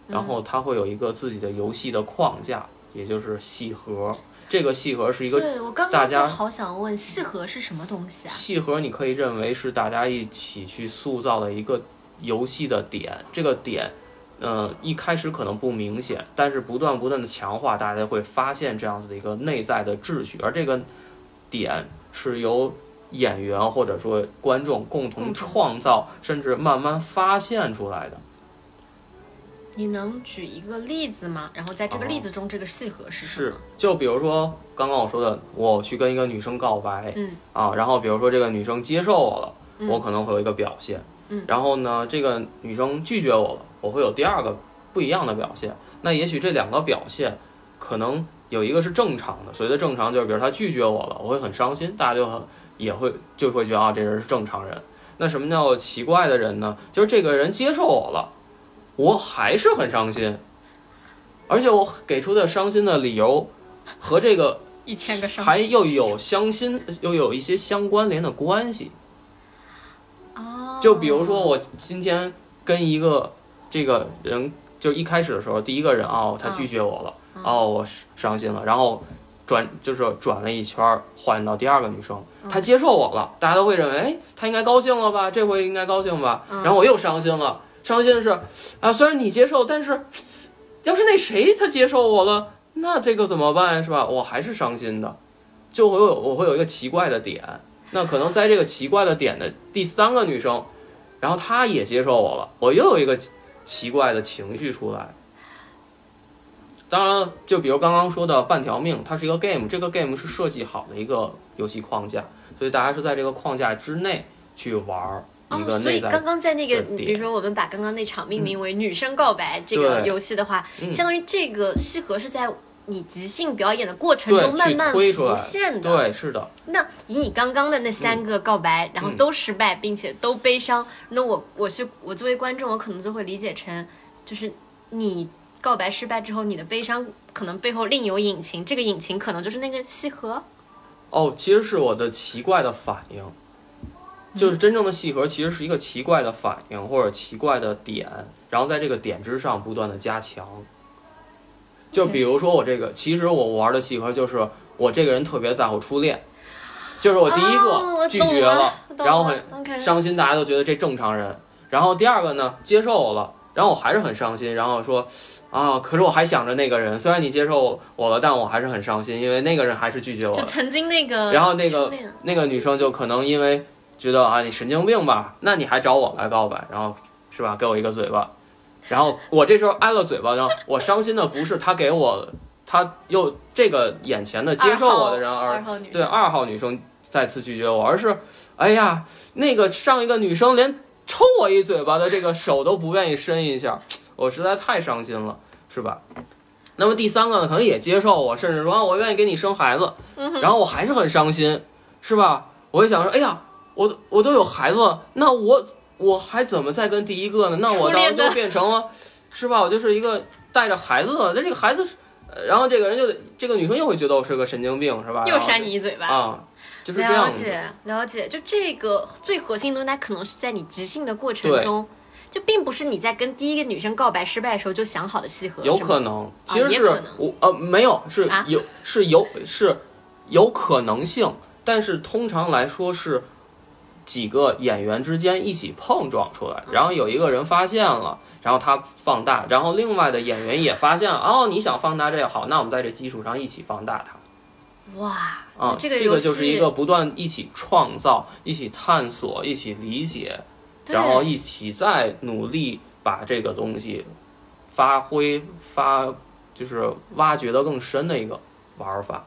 A: 然后它会有一个自己的游戏的框架，也就是戏盒。这个戏盒是一个
B: 对我刚
A: 大家
B: 刚就好想问，戏盒是什么东西啊？
A: 戏盒，你可以认为是大家一起去塑造的一个游戏的点。这个点，呃，一开始可能不明显，但是不断不断的强化，大家会发现这样子的一个内在的秩序，而这个点是由演员或者说观众共同创造，甚至慢慢发现出来的。
B: 你能举一个例子吗？然后在这个
A: 哦
B: 例子中，这个戏盒是什
A: 是？，就比如说刚刚我说的，我去跟一个女生告白，
B: 嗯
A: 啊，然后比如说这个女生接受我了，
B: 嗯
A: 我可能会有一个表现，
B: 嗯
A: 然后呢，这个女生拒绝我了，我会有第二个不一样的表现。那也许这两个表现，可能有一个是正常的，所谓的正常就是，比如她拒绝我了，我会很伤心，大家就很也会就会觉得啊，这人是正常人。那什么叫奇怪的人呢？就是这个人接受我了，我还是很伤心，而且我给出的伤心的理由和这个
B: 一千个伤
A: 还又有相心，又有一些相关联的关系。
B: 哦，
A: 就比如说，我今天跟一个这个人，就一开始的时候，第一个人哦，他拒绝我了，
B: 嗯
A: 哦，我伤心了，然后转就是转了一圈儿，换到第二个女生，
B: 嗯
A: 她接受我了，大家都会认为，哎，她应该高兴了吧？这回应该高兴吧？
B: 嗯
A: 然后我又伤心了，伤心的是，啊，虽然你接受，但是要是那谁他接受我了，那这个怎么办是吧？我还是伤心的，就会有我会有一个奇怪的点，那可能在这个奇怪的点的第三个女生，然后她也接受我了，我又有一个奇奇怪的情绪出来。当然，就比如刚刚说的半条命，它是一个 game，这个 game 是设计好的一个游戏框架，所以大家是在这个框架之内去玩儿一
B: 哦，
A: 个内在
B: 所以刚刚在那个，比如说我们把刚刚那场命名为“女生告白”这个游戏的话，
A: 嗯。
B: 相当于这个戏盒是在你即兴表演的过程中慢慢浮现的。
A: 对，是的，
B: 那以你刚刚的那三个告白，然后
A: 嗯
B: 都失败，并且都悲伤，那我我是我作为观众，我可能就会理解成，就是你告白失败之后，你的悲伤可能背后另有隐情，这个隐情可能就是那个戏盒。
A: 哦，其实是我的奇怪的反应，就是真正的戏盒其实是一个奇怪的反应或者奇怪的点，然后在这个点之上不断的加强。就比如说我这个，其实我玩的戏盒就是我这个人特别在乎初恋，就是我第一个拒绝了，然后很伤心，大家都觉得这正常人。然后第二个呢，接受我了，然后我还是很伤心，然后说啊，可是我还想着那个人，虽然你接受我了，但我还是很伤心，因为那个人还是拒绝我了。
B: 就曾经那个，
A: 然后那个那个女生就可能因为觉得啊你神经病吧，那你还找我来告白，然后是吧，给我一个嘴巴，然后我这时候挨了嘴巴，然后我伤心的不是他给我，他又这个眼前的接受我的人，而对二号女生再次拒绝我，而是，哎呀，那个上一个女生连抽我一嘴巴的这个手都不愿意伸一下，我实在太伤心了，是吧？那么第三个呢，可能也接受我，甚至说啊我愿意给你生孩子，然后我还是很伤心，是吧？我就想说，哎呀，我我都有孩子了，那我我还怎么再跟第一个呢？那我到时候就变成了，<laughs> 是吧？我就是一个带着孩子的，那这个孩子然后这个人就得这个女生又会觉得我是个神经病，是吧？
B: 又扇你一嘴巴。
A: 啊，就是这样子。
B: 了解了解，就这个最核心的东西，它可能是在你即兴的过程中，就并不是你在跟第一个女生告白失败的时候就想好的契合，
A: 有可能，其实是呃没有，是
B: 啊
A: 有是有是有可能性，但是通常来说是几个演员之间一起碰撞出来，然后有一个人发现了，然后他放大，然后另外的演员也发现了，哦，你想放大这个好，那我们在这基础上一起放大它。
B: 哇，
A: 啊，
B: 那这个
A: 就是一个不断一起创造、一起探索、一起理解，然后一起再努力把这个东西发挥发，就是挖掘的更深的一个玩法。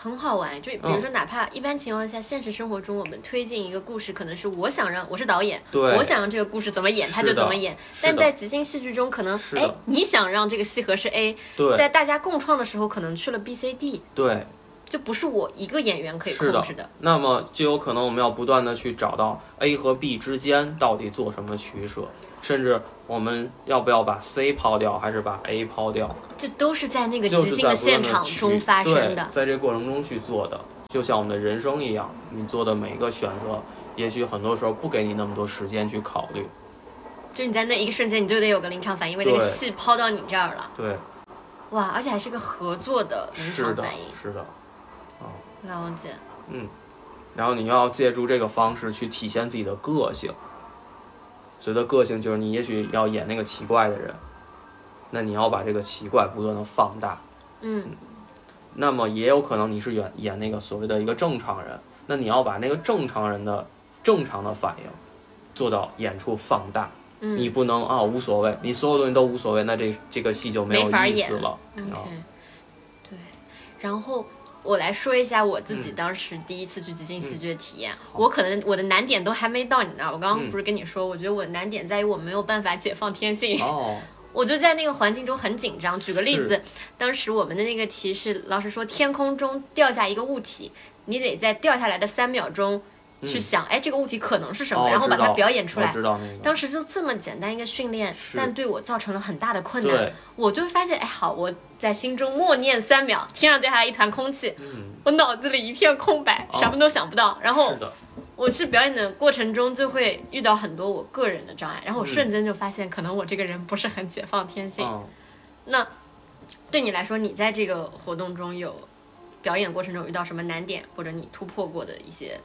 B: 很好玩。就比
A: 嗯
B: 如说，哪怕一般情况下，现实生活中我们推进一个故事，可能是我想让我是导演，
A: 对
B: 我想让这个故事怎么演，他就怎么演。但在即兴戏剧中，可能哎，你想让这个戏核是 A，
A: 对
B: 在大家共创的时候，可能去了 B、C、D，
A: 对，
B: 就不是我一个演员可以控制的。
A: 那么就有可能我们要不断的去找到 A 和 B 之间到底做什么取舍，甚至我们要不要把 C 抛掉，还是把 A 抛掉。
B: 这都是在那个即兴的现场中发生的。
A: 在这过程中去做的，就像我们的人生一样，你做的每一个选择，也许很多时候不给你那么多时间去考虑。
B: 就你在那一个瞬间，你就得有个临场反应，因为那个戏抛到你这儿了，
A: 对，
B: 哇！而且还是个合作的临
A: 是的
B: 场反应，，
A: 是的，
B: 了解。
A: 嗯。然后你要借助这个方式去体现自己的个性。所谓的个性，就是你也许要演那个奇怪的人，那你要把这个奇怪不断的放大。
B: 嗯，
A: 那么也有可能你是演演那个所谓的一个正常人，那你要把那个正常人的正常的反应做到演出放大。
B: 嗯
A: 你不能啊无所谓，你所有东西都无所谓，那这这个戏就没有意思了。啊，
B: 对。然后我来说一下我自
A: 嗯
B: 己当时第一次去即兴戏剧的体验。我可能我的难点都还没到你那儿，我刚刚
A: 嗯
B: 不是跟你说，我觉得我的难点在于我没有办法解放天性。
A: 哦，<laughs>
B: 我就在那个环境中很紧张。举个例子，当时我们的那个题是，老师说天空中掉下一个物体，你得在掉下来的三秒钟去想，哎，这个物体可能是什么，然后把它表演出来。
A: 知道那个。
B: 当时就这么简单一个训练，但对我造成了很大的困难。我就会发现，哎，好，我在心中默念三秒，天上掉下来一团空气，
A: 嗯，
B: 我脑子里一片空白，
A: 哦
B: 什么都想不到。然后，我去表演的过程中就会遇到很多我个人的障碍，然后我
A: 嗯
B: 瞬间就发现，可能我这个人不是很解放天性。
A: 嗯，
B: 那对你来说，你在这个活动中有表演过程中遇到什么难点，或者你突破过的一些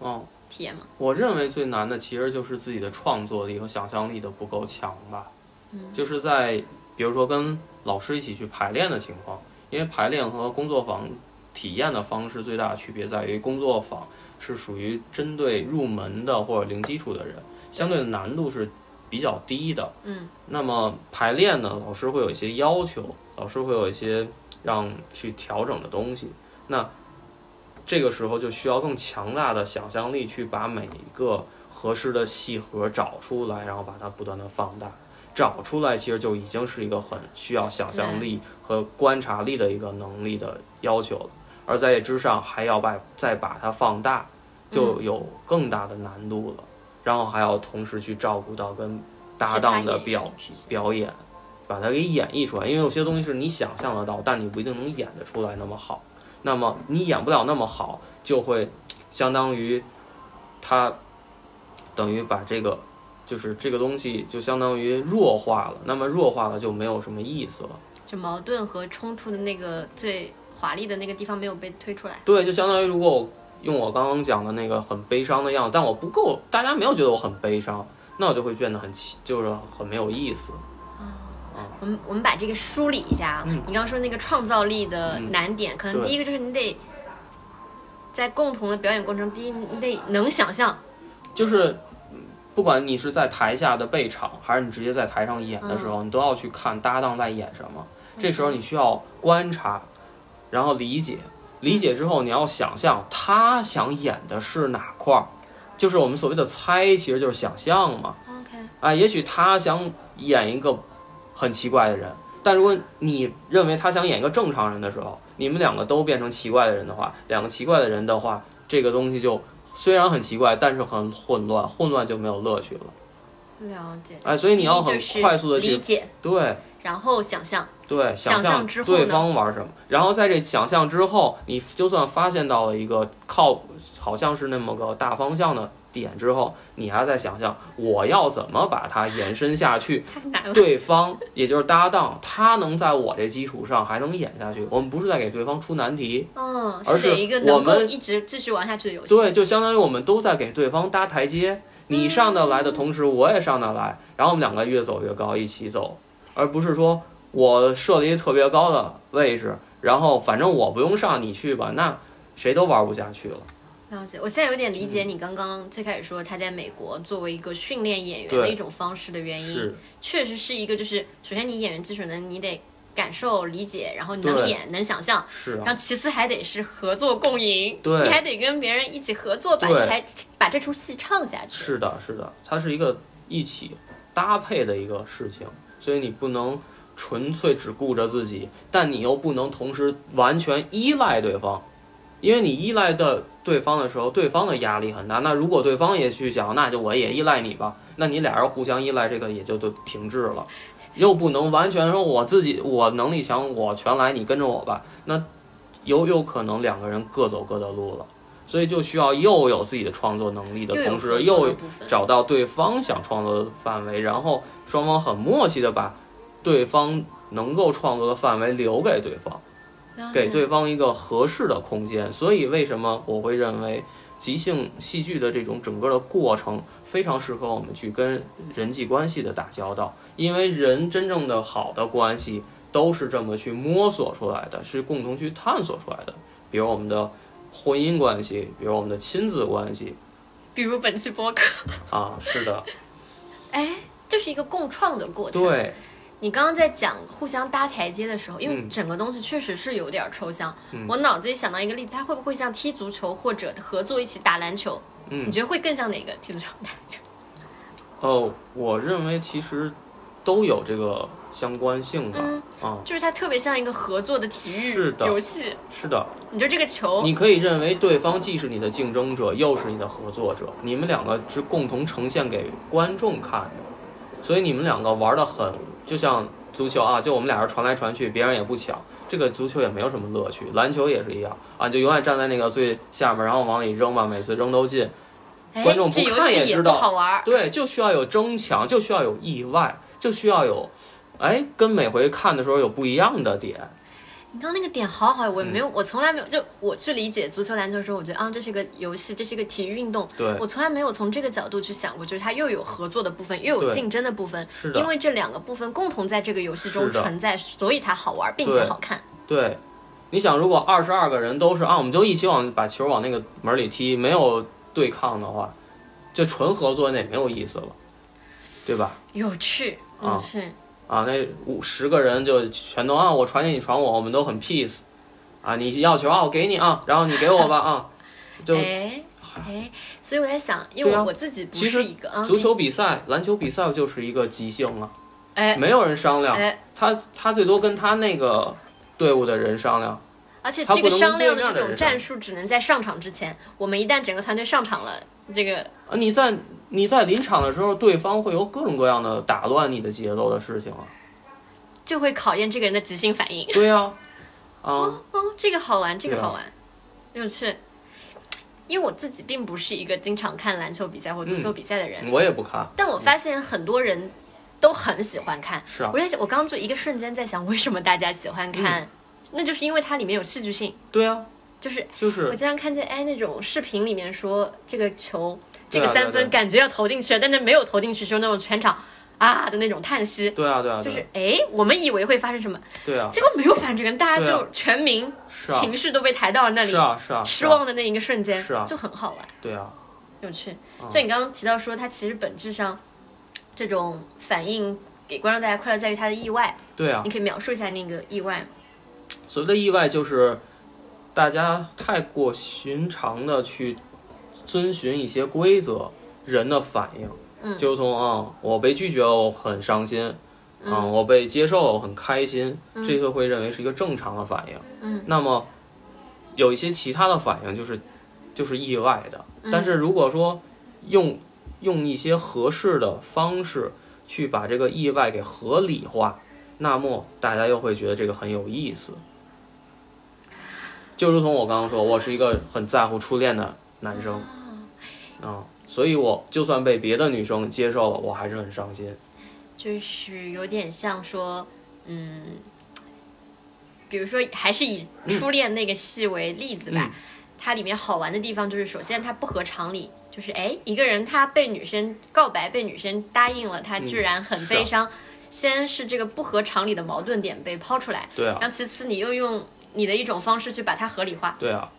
A: 嗯，
B: 体验吗？
A: 我认为最难的其实就是自己的创作力和想象力的不够强吧。
B: 嗯
A: 就是在比如说跟老师一起去排练的情况，因为排练和工作坊体验的方式最大的区别在于，工作坊是属于针对入门的或者零基础的人，相对的难度是比较低的。
B: 嗯，
A: 那么排练呢，老师会有一些要求，老师会有一些让去调整的东西。那这个时候就需要更强大的想象力去把每一个合适的戏核找出来，然后把它不断的放大。找出来其实就已经是一个很需要想象力和观察力的一个能力的要求了，而在这之上还要把再把它放大，就有更大的难度了。然后还要同时去照顾到跟搭档的表表演，把它给演绎出来。因为有些东西是你想象得到，但你不一定能演得出来那么好。那么你演不了那么好，就会相当于它等于把这个就是这个东西就相当于弱化了。那么弱化了就没有什么意思了。
B: 就矛盾和冲突的那个最华丽的那个地方没有被推出来。
A: 对，就相当于如果我用我刚刚讲的那个很悲伤的样子，但我不够，大家没有觉得我很悲伤，那我就会变得很奇，就是很没有意思。
B: 我们我们把这个梳理一下啊，
A: 嗯。
B: 你刚刚说那个创造力的
A: 嗯
B: 难点，可能第一个就是你得在共同的表演过程中，第一你得能想象，
A: 就是嗯不管你是在台下的备场，还是你直接在台上演的时候，你都要去看搭档在演什么。这时候你需要观察，然后理解，理解之后，你要想象他想演的是哪块儿，就是我们所谓的猜，其实就是想象嘛。
B: OK，
A: 啊，也许他想演一个很奇怪的人，但如果你认为他想演一个正常人的时候，你们两个都变成奇怪的人的话，两个奇怪的人的话，这个东西就虽然很奇怪，但是很混乱，混乱就没有乐趣了。
B: 了解。
A: 哎，所以你要很快速的去
B: 理解，
A: 对
B: 然后想象。
A: 对
B: 想
A: 象
B: 象之后
A: 对方玩什么，然后在这想象之后，你就算发现到了一个靠好像是那么个大方向的点之后，你还在想象我要怎么把它延伸下去。对方也就是搭档，他能在我这基础上还能演下去。我们不是在给对方出难题，
B: 嗯，
A: 而是
B: 一个
A: 我
B: 能够
A: 们
B: 一直继续玩下去的游戏。
A: 对，就相当于我们都在给对方搭台阶。你上得来的同时，我也上得来，然后我们两个越走越高，一起走，而不是说我设了一个特别高的位置，然后反正我不用上，你去吧，那谁都玩不下去了。
B: 了解，我现在有点理解
A: 嗯。
B: 你刚刚最开始说他在美国作为一个训练演员的一种方式的原因，确实是一个就是首先你演员基础能你得感受理解，然后你能演能想象，
A: 是啊。
B: 然，后其次还得是合作共赢，
A: 对。
B: 你还得跟别人一起合作把
A: 对。
B: 这台把这出戏唱下去。
A: 是的，是的，它是一个一起搭配的一个事情，所以你不能纯粹只顾着自己，但你又不能同时完全依赖对方，因为你依赖的对方的时候，对方的压力很大。那如果对方也去想，那就我也依赖你吧，那你俩人互相依赖，这个也就都停滞了。又不能完全说我自己我能力强，我全来，你跟着我吧，那有有可能两个人各走各的路了。所以就需要又有自己的创作能力的同时，又找到对方想创作的范围，然后双方很默契的把对方能够创作的范围留给对方，给对方一个合适的空间。所以为什么我会认为即兴戏剧的这种整个的过程非常适合我们去跟人际关系的打交道，因为人真正的好的关系都是这么去摸索出来的，是共同去探索出来的。比如我们的婚姻关系，比如我们的亲子关系
B: 比如本期播客，
A: 啊，是的，
B: 哎，这是一个共创的过程。
A: 对。
B: 你刚刚在讲互相搭台阶的时候，因为
A: 嗯
B: 整个东西确实是有点抽象，
A: 嗯
B: 我脑子里想到一个例子，它会不会像踢足球或者合作一起打篮球？
A: 嗯
B: 你觉得会更像哪个？踢足球、打篮球？
A: 哦，我认为其实都有这个相关性吧。
B: 嗯
A: 啊，
B: 就是它特别像一个合作的体育
A: 是的
B: 游戏。
A: 是的，
B: 你就这个球，
A: 你可以认为对方既是你的竞争者，又是你的合作者，你们两个是共同呈现给观众看的，所以你们两个玩的很，就像足球啊，就我们俩人传来传去，别人也不抢，这个足球也没有什么乐趣，篮球也是一样啊，就永远站在那个最下面，然后往里扔吧，每次扔都进。
B: 哎
A: 观众，不看也知道
B: 好玩。
A: 对，就需要有争抢，就需要有意外，就需要有，哎，跟每回看的时候有不一样的点。
B: 你刚刚那个点好好，我没有，我从来没有，就我去理解足球、篮球的时候，我觉得啊，这是一个游戏，这是一个体育运动。
A: 对，
B: 我从来没有从这个角度去想过，就是它又有合作的部分，又有竞争的部分，
A: 是的
B: 因为这两个部分共同在这个游戏中存在，所以它好玩并且好看。
A: 对，你想，如果二十二个人都是啊，我们就一起往把球往那个门里踢，没有对抗的话，就纯合作那也没有意思了，对吧？
B: 有趣，
A: 啊
B: 有趣。
A: 啊，那五十个人就全都啊，我传你，你传我，我们都很 peace，啊，你要球啊，我给你啊，然后你给我吧啊，就 <laughs>
B: 哎哎，所以我在想，因为我我自己不是一个啊，
A: 足球比赛、篮球比赛就是一个即兴了，
B: 哎
A: 没有人商量，
B: 哎，
A: 他他最多跟他那个队伍的人商量，
B: 而且这个商量的这种战术只能在上场之前，我们一旦整个团队上场了，这个
A: 啊，你在你在临场的时候，对方会有各种各样的打乱你的节奏的事情啊。
B: 就会考验这个人的即兴反应。
A: 对呀、啊，
B: 哦，这个好玩，这个好玩，有趣。因为我自己并不是一个经常看篮球比赛或足球比赛的人，
A: 我也不看，
B: 但我发现很多人都很喜欢看。
A: 是啊
B: 我，在想，我刚刚就一个瞬间在想，为什么大家喜欢看？
A: 嗯
B: 那就是因为它里面有戏剧性，
A: 对啊、
B: 就是
A: 就是
B: 我经常看见哎那种视频里面说这个球这个三分感觉要投进去了，但是没有投进去，就那种全场啊的那种叹息，
A: 对啊，对啊，
B: 就是
A: 对
B: 哎我们以为会发生什么，
A: 对啊，
B: 结果没有发生这个，大家就全民情绪都被抬到了那里
A: 是，啊，是啊，
B: 失望的那一个瞬间，
A: 是啊。
B: 就很好玩，
A: 对啊，
B: 有趣。
A: 嗯。
B: 就你刚刚提到说，它其实本质上这种反应给观众带来快乐在于它的意外，
A: 对啊。
B: 你，可以描述一下那个意外。
A: 所谓的意外就是大家太过寻常的去遵循一些规则，人的反应，
B: 嗯。
A: 就从啊、我被拒绝了，我很伤心，啊、我被接受了，我很开心，这个会认为是一个正常的反应。
B: 嗯，
A: 那么有一些其他的反应就是就是意外的，
B: 嗯。
A: 但是如果说用用一些合适的方式去把这个意外给合理化，那么大家又会觉得这个很有意思。就如同我刚刚说，我是一个很在乎初恋的男生，啊、所以我就算被别的女生接受了，我还是很伤心。
B: 就是有点像说，嗯，比如说还是以初恋那个戏为例子吧，
A: 嗯
B: 它里面好玩的地方就是，首先它不合常理，就是哎，一个人他被女生告白，被女生答应了，他居然很
A: 是啊
B: 悲伤。先是这个不合常理的矛盾点被抛出来，
A: 对啊，
B: 然后其次你又用你的一种方式去把它合理化，
A: 对啊，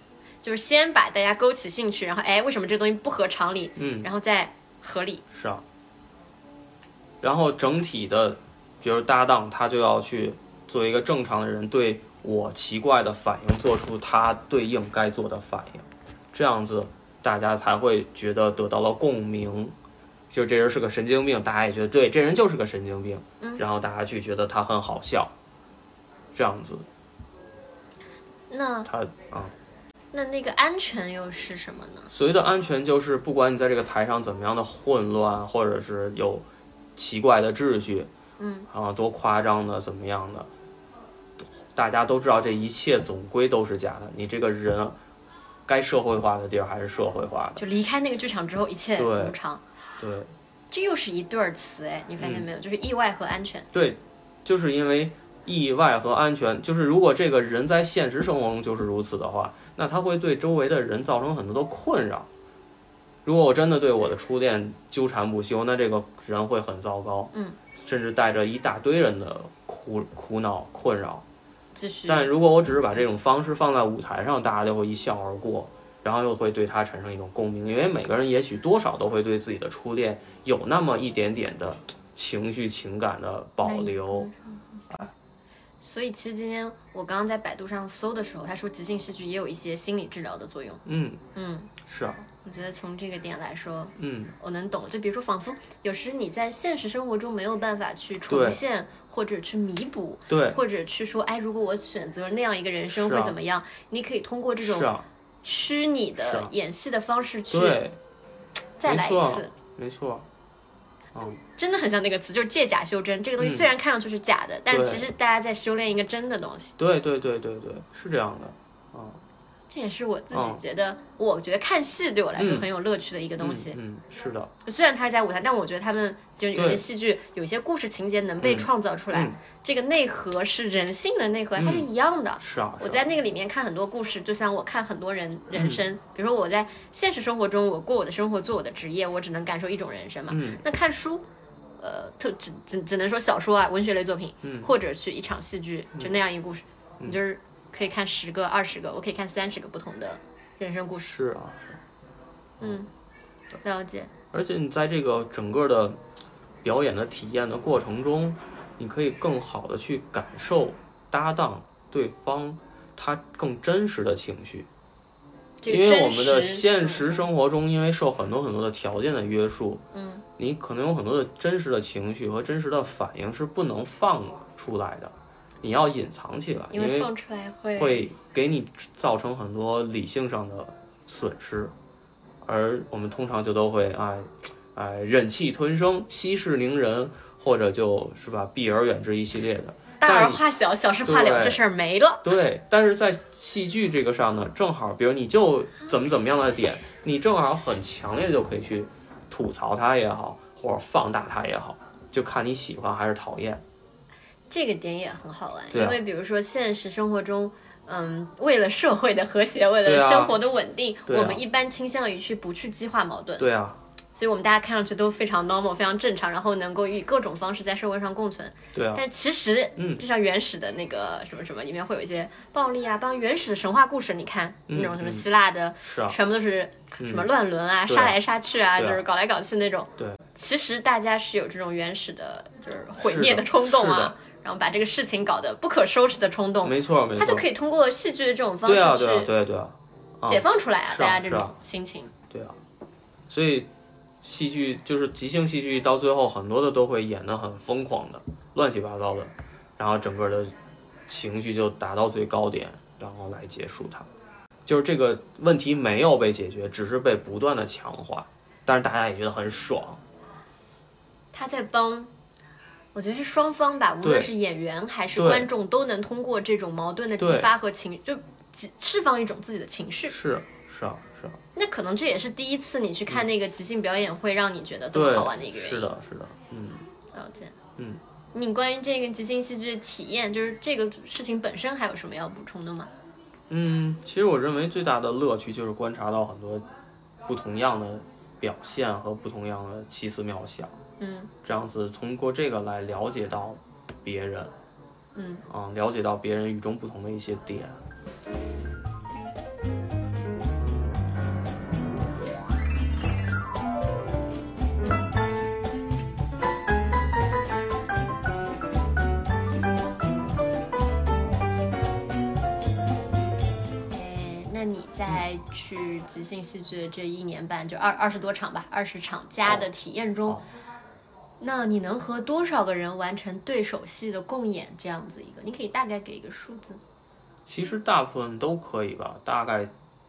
B: 就是先把大家勾起兴趣，然后哎，为什么这个东西不合常理，
A: 嗯，
B: 然后再合理。
A: 是啊。然后整体的，比如搭档，他就要去作为一个正常的人，对我奇怪的反应做出他对应该做的反应，这样子大家才会觉得得到了共鸣。就这人是个神经病，大家也觉得对，这人就是个神经病，
B: 嗯
A: 然后大家去觉得他很好笑，这样子
B: 那
A: 他啊。
B: 那那个安全又是什么呢？
A: 所谓的安全，就是不管你在这个台上怎么样的混乱，或者是有奇怪的秩序，
B: 嗯
A: 啊，多夸张的怎么样的，大家都知道这一切总归都是假的。你这个人该社会化的地儿还是社会化的，
B: 就离开那个剧场之后，一切
A: 对
B: 如常。
A: 对
B: 这又是一对儿词哎，你发现没有？就是意外和安全。
A: 对，就是因为意外和安全，就是如果这个人在现实生活中就是如此的话，那他会对周围的人造成很多的困扰。如果我真的对我的初恋纠缠不休，那这个人会很糟糕，
B: 嗯，
A: 甚至带着一大堆人的苦苦恼困扰。但如果我只是把这种方式放在舞台上，大家就会一笑而过，然后又会对他产生一种共鸣，因为每个人也许多少都会对自己的初恋有那么一点点的情绪情感的保留。
B: 所以其实今天我刚刚在百度上搜的时候，他说即兴戏剧也有一些心理治疗的作用。
A: 嗯，
B: 嗯，
A: 是啊，
B: 我觉得从这个点来说，
A: 嗯，
B: 我能懂。就比如说，仿佛有时你在现实生活中没有办法去重现，或者去弥补，
A: 对，
B: 或者去说，哎，如果我选择那样一个人生会怎么样？你可以通过这种虚拟的
A: 啊。
B: 演戏的方式去
A: 对，
B: 再来一
A: 没错
B: 次。
A: 没错，嗯，
B: 真的很像那个词，就是借假修真。这个东西
A: 嗯。
B: 虽然看上去是假的，但其实大家在修炼一个真的东西。
A: 对对对对对，是这样的，啊、
B: 这也是我自己
A: 嗯。
B: 觉得，我觉得看戏对我来说
A: 嗯。
B: 很有乐趣的一个东西。
A: 嗯，嗯，是的，
B: 虽然它是在舞台，但我觉得他们就有些戏剧，有些故事情节能被
A: 嗯。
B: 创造出来，
A: 嗯。
B: 这个内核是人性的内核，它是一样的。
A: 是啊，
B: 我
A: 是啊
B: 在那个里面看很多故事，就像我看很多人人
A: 嗯
B: 生，比如说我在现实生活中，我过我的生活，做我的职业，我只能感受一种人生嘛。
A: 嗯。
B: 那看书，呃，特只只只能说小说啊，文学类作品，
A: 嗯。
B: 或者去一场戏剧，就那样一个故事，你就是可以看十个、二十个，我可以看三十个不同的人生故事。
A: 是啊，是。啊
B: 嗯，了解。
A: 而且你在这个整个的表演的体验的过程中，你可以更好的去感受搭档对方他更真实的情绪，
B: 这个
A: 因为我们的现实生活中，因为受很多很多的条件的约束，
B: 嗯，
A: 你可能有很多的真实的情绪和真实的反应是不能放出来的，你要隐藏起来，因为
B: 放出来会
A: 会给你造成很多理性上的损失，而我们通常就都会哎哎忍气吞声、息事宁人，或者就是吧避而远之一系列的。
B: 大而化小，小事化了，这事儿没了。
A: 对，但是在戏剧这个上呢，正好比如你就怎么怎么样的点，<laughs> 你正好很强烈就可以去吐槽它也好，或者放大它也好，就看你喜欢还是讨厌。
B: 这个点也很好玩，
A: 啊。
B: 因为比如说现实生活中，嗯，为了社会的和谐，为了生活的稳定，我们一般倾向于去不去激化矛盾，
A: 对啊，
B: 所以我们大家看上去都非常 normal，非常正常，然后能够以各种方式在社会上共存。
A: 对啊，
B: 但其实，
A: 嗯。
B: 就像原始的那个什么什么，里面会有一些暴力啊，包括原始的神话故事，你看、
A: 嗯
B: 那种什么
A: 嗯。
B: 希腊的，
A: 是啊，
B: 全部都是什么
A: 嗯
B: 乱伦啊、
A: 对
B: 杀来杀去啊，
A: 啊。
B: 就是搞来搞去那种。
A: 对，
B: 其实大家是有这种原始的，就是毁
A: 灭的
B: 冲动啊然后把这个事情搞得不可收拾的冲动，
A: 没错没错，
B: 他就可以通过戏剧的这种方
A: 对啊对啊对啊对啊，
B: 解放出来啊，大家这种心情。
A: 对啊，所以戏剧就是即兴戏剧，到最后很多的都会演得很疯狂的、乱七八糟的，然后整个的情绪就达到最高点，然后来结束它。就是这个问题没有被解决，只是被不断的强化，但是大家也觉得很爽。
B: 他在帮，我觉得是双方吧，无论是演员还是观众，都能通过这种矛盾的激发和情，就激释放一种自己的情绪。
A: 是是啊是啊，
B: 那可能这也是第一次你去看那个即兴表演会让你觉得这么好玩的一个，原因。
A: 是的是的，嗯。
B: 了解。
A: 嗯，
B: 你关于这个即兴戏剧的体验，就是这个事情本身还有什么要补充的吗？
A: 嗯，其实我认为最大的乐趣就是观察到很多不同样的表现和不同样的奇思妙想，
B: 嗯。
A: 这样子通过这个来了解到别人，
B: 嗯，
A: 啊、了解到别人与众不同的一些点。
B: 诶，那你在去即兴戏剧的这一年半，就二二十多场吧，二十场加的体验中，
A: 哦
B: 那你能和多少个人完成对手戏的共演这样子一个？你可以大概给一个数字。
A: 其实大部分都可以吧，大概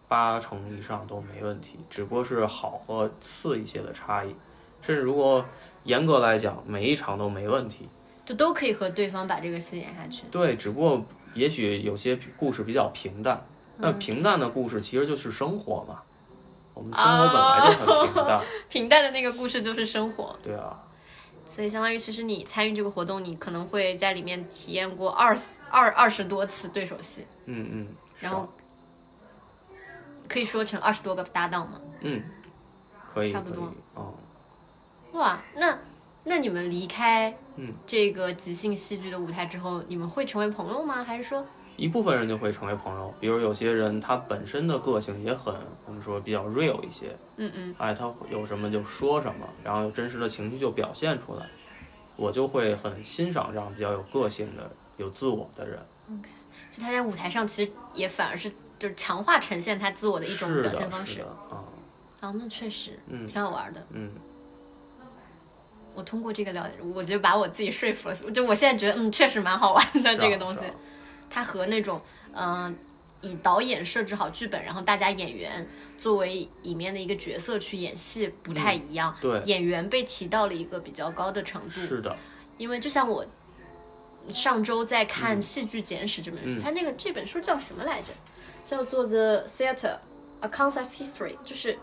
A: 八成以上都没问题，只不过是好和次一些的差异。甚至如果严格来讲，每一场都没问题。
B: 就都可以和对方把这个戏演下去。
A: 对，只不过也许有些故事比较平淡，那平淡的故事其实就是生活嘛。我们生活本来就很平淡，<laughs>
B: 平淡的那个故事就是生活，
A: 对啊，
B: 所以相当于其实你参与这个活动，你可能会在里面体验过二十二二十多次对手戏，
A: 嗯嗯，
B: 然后
A: 啊
B: 可以说成二十多个搭档嘛。
A: 嗯，可以，
B: 差不多
A: 可以，嗯，
B: 哇，那那你们离开
A: 嗯
B: 这个即兴戏剧的舞台之后，你们会成为朋友吗？还是说，
A: 一部分人就会成为朋友，比如有些人他本身的个性也很，我们说比较 real 一些，
B: 嗯嗯，
A: 哎，他有什么就说什么，然后有真实的情绪就表现出来，我就会很欣赏这样比较有个性的、有自我的人。
B: 就他在舞台上其实也反而是就是强化呈现他自我的一种，表现方式。
A: 啊，
B: 啊，那确实
A: 嗯
B: 挺好玩的。
A: 嗯，
B: 我通过这个了解，我就把我自己说服了。就我现在觉得，嗯，确实蛮好玩的、
A: 啊
B: 这个东西。
A: 啊
B: 它和那种嗯、以导演设置好剧本，然后大家演员作为里面的一个角色去演戏不太一样。
A: 对，
B: 演员被提到了一个比较高的程度，
A: 是的，
B: 因为就像我上周在看《戏剧简史》这本书，
A: 嗯
B: 它那个这本书叫什么来着？叫做《The Theatre: A Concept History》，就是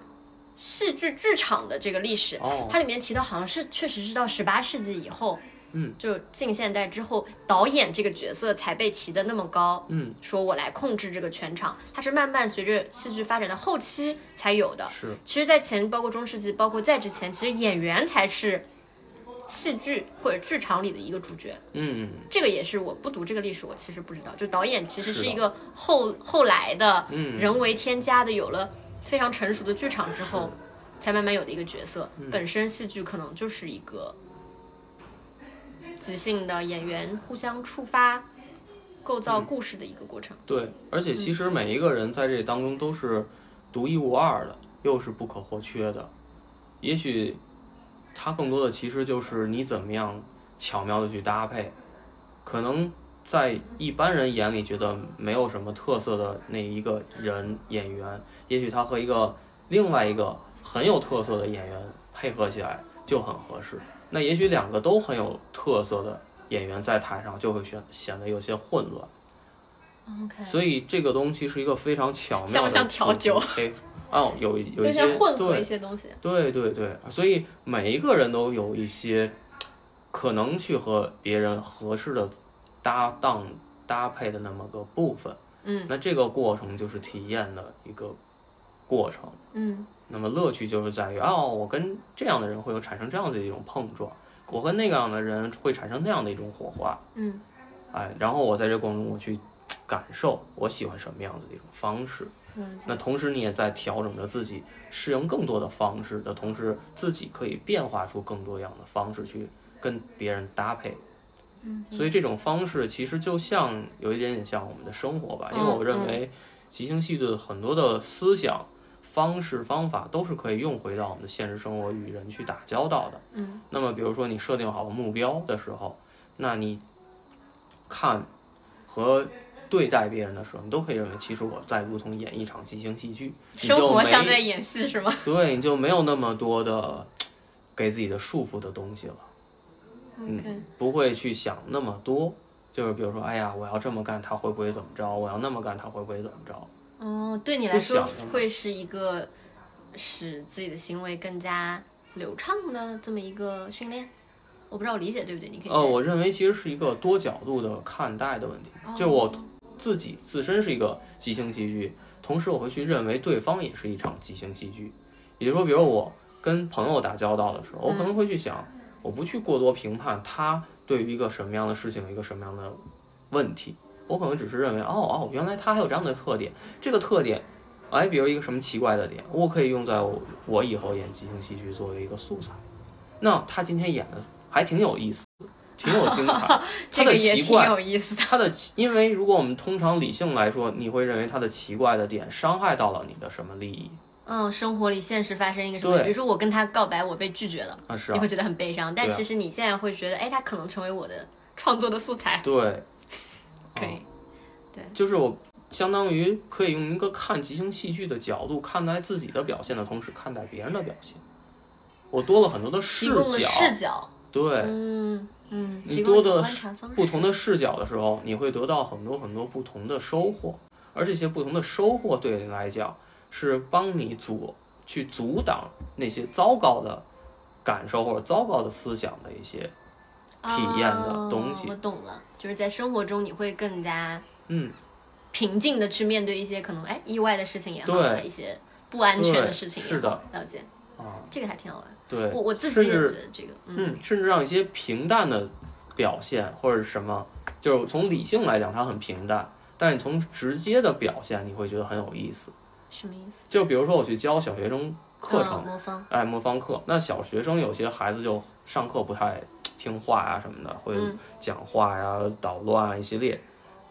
B: 戏剧剧场的这个历史。
A: 哦
B: 它里面提到好像是确实是到十八世纪以后，
A: 嗯，
B: 就近现代之后，导演这个角色才被提的那么高。
A: 嗯，
B: 说我来控制这个全场，它是慢慢随着戏剧发展的后期才有的。
A: 是，
B: 其实，在前包括中世纪，包括在之前，其实演员才是戏剧或者剧场里的一个主角。
A: 嗯，
B: 这个也是我不读这个历史，我其实不知道。就导演其实是一个后后来的
A: 嗯
B: 人为添加的，有了非常成熟的剧场之后，才慢慢有的一个角色。
A: 嗯
B: 本身戏剧可能就是一个即兴的演员互相触发、构造故事的一个过程。
A: 对，而且其实每一个人在这当中都是独一无二的，又是不可或缺的。也许它更多的其实就是你怎么样巧妙的去搭配，可能在一般人眼里觉得没有什么特色的那一个人演员，也许他和一个另外一个很有特色的演员配合起来就很合适。那也许两个都很有特色的演员在台上就会显显得有些混乱。
B: OK，
A: 所以这个东西是一个非常巧妙的
B: 像不像调酒
A: 哦，有有一些
B: 像混合一
A: 对
B: 些东西。
A: 对对对，所以每一个人都有一些可能去和别人合适的搭档搭配的那么个部分。
B: 嗯
A: 那这个过程就是体验的一个过程。
B: 嗯
A: 那么乐趣就是在于，哦，我跟这样的人会有产生这样子的一种碰撞，我和那样的人会产生那样的一种火花。
B: 嗯
A: 哎，然后我在这过程中我去感受我喜欢什么样子的一种方式。
B: 嗯
A: 那同时你也在调整着自己，适应更多的方式的同时，自己可以变化出更多样的方式去跟别人搭配。所以这种方式其实就像有一点点像我们的生活吧，因为
B: 嗯
A: 我认为即兴戏剧的很多的思想、方式、方法都是可以用回到我们的现实生活与人去打交道的。
B: 嗯，
A: 那么比如说你设定好了目标的时候，那你看和对待别人的时候，你都可以认为，其实我在如同演一场即兴戏剧，
B: 生活像在演戏是吗？
A: 对，你就没有那么多的给自己的束缚的东西了。嗯不会去想那么多，就是比如说，哎呀，我要这么干，他会不会怎么着？我要那么干，他会不会怎么着？
B: 哦，对你来说会是一个使自己的行为更加流畅的这么一个训练。我不知道我理解对不对，你可以
A: 呃，我认为其实是一个多角度的看待的问题。就我自己自身是一个即兴戏剧，同时我会去认为对方也是一场即兴戏剧。也就是说，比如我跟朋友打交道的时候，我可能会去想，我不去过多评判他对于一个什么样的事情有一个什么样的问题，我可能只是认为，哦哦，原来他还有这样的特点，这个特点。哎，比如一个什么奇怪的点，我可以用在我我以后演即兴戏剧作为一个素材。那他今天演的还挺有意思，挺有精彩。<laughs>
B: 这
A: 他的
B: 个也挺
A: 奇怪，
B: 有意思的。
A: 他的奇，因为如果我们通常理性来说，你会认为他的奇怪的点伤害到了你的什么利益
B: 嗯，生活里现实发生一个什么，
A: 对
B: 比如说我跟他告白，我被拒绝了，
A: 啊？是啊
B: 你会，觉得很悲伤。但其实你现在会觉得，哎，他可能成为我的创作的素材，
A: 对，
B: 可以
A: 对。就是我相当于可以用一个看即兴戏剧的角度看待自己的表现的同时，看待别人的表现。我多了很多的视角，
B: 视角。
A: 对，
B: 嗯嗯，
A: 你多的不同的视角的时候，你会得到很多很多不同的收获，而这些不同的收获对你来讲是帮你阻去阻挡那些糟糕的感受或者糟糕的思想的一些体验的东西
B: 哦。我懂了，就是在生活中你会更加
A: 嗯，
B: 平静的去面对一些可能哎意外的事情也好，一些不安全的事情也好，
A: 是的
B: 了解
A: 啊，
B: 这个还挺好玩。
A: 对，
B: 我我自己也觉得这个，嗯
A: 嗯，甚至让一些平淡的表现或者是什么，就是从理性来讲它很平淡，但是你从直接的表现你会觉得很有意思。
B: 什么意思？
A: 就比如说我去教小学生课程
B: 嗯，魔方，
A: 哎，魔方课，那小学生有些孩子就上课不太听话呀、什么的，会
B: 嗯
A: 讲话呀、捣乱啊一系列。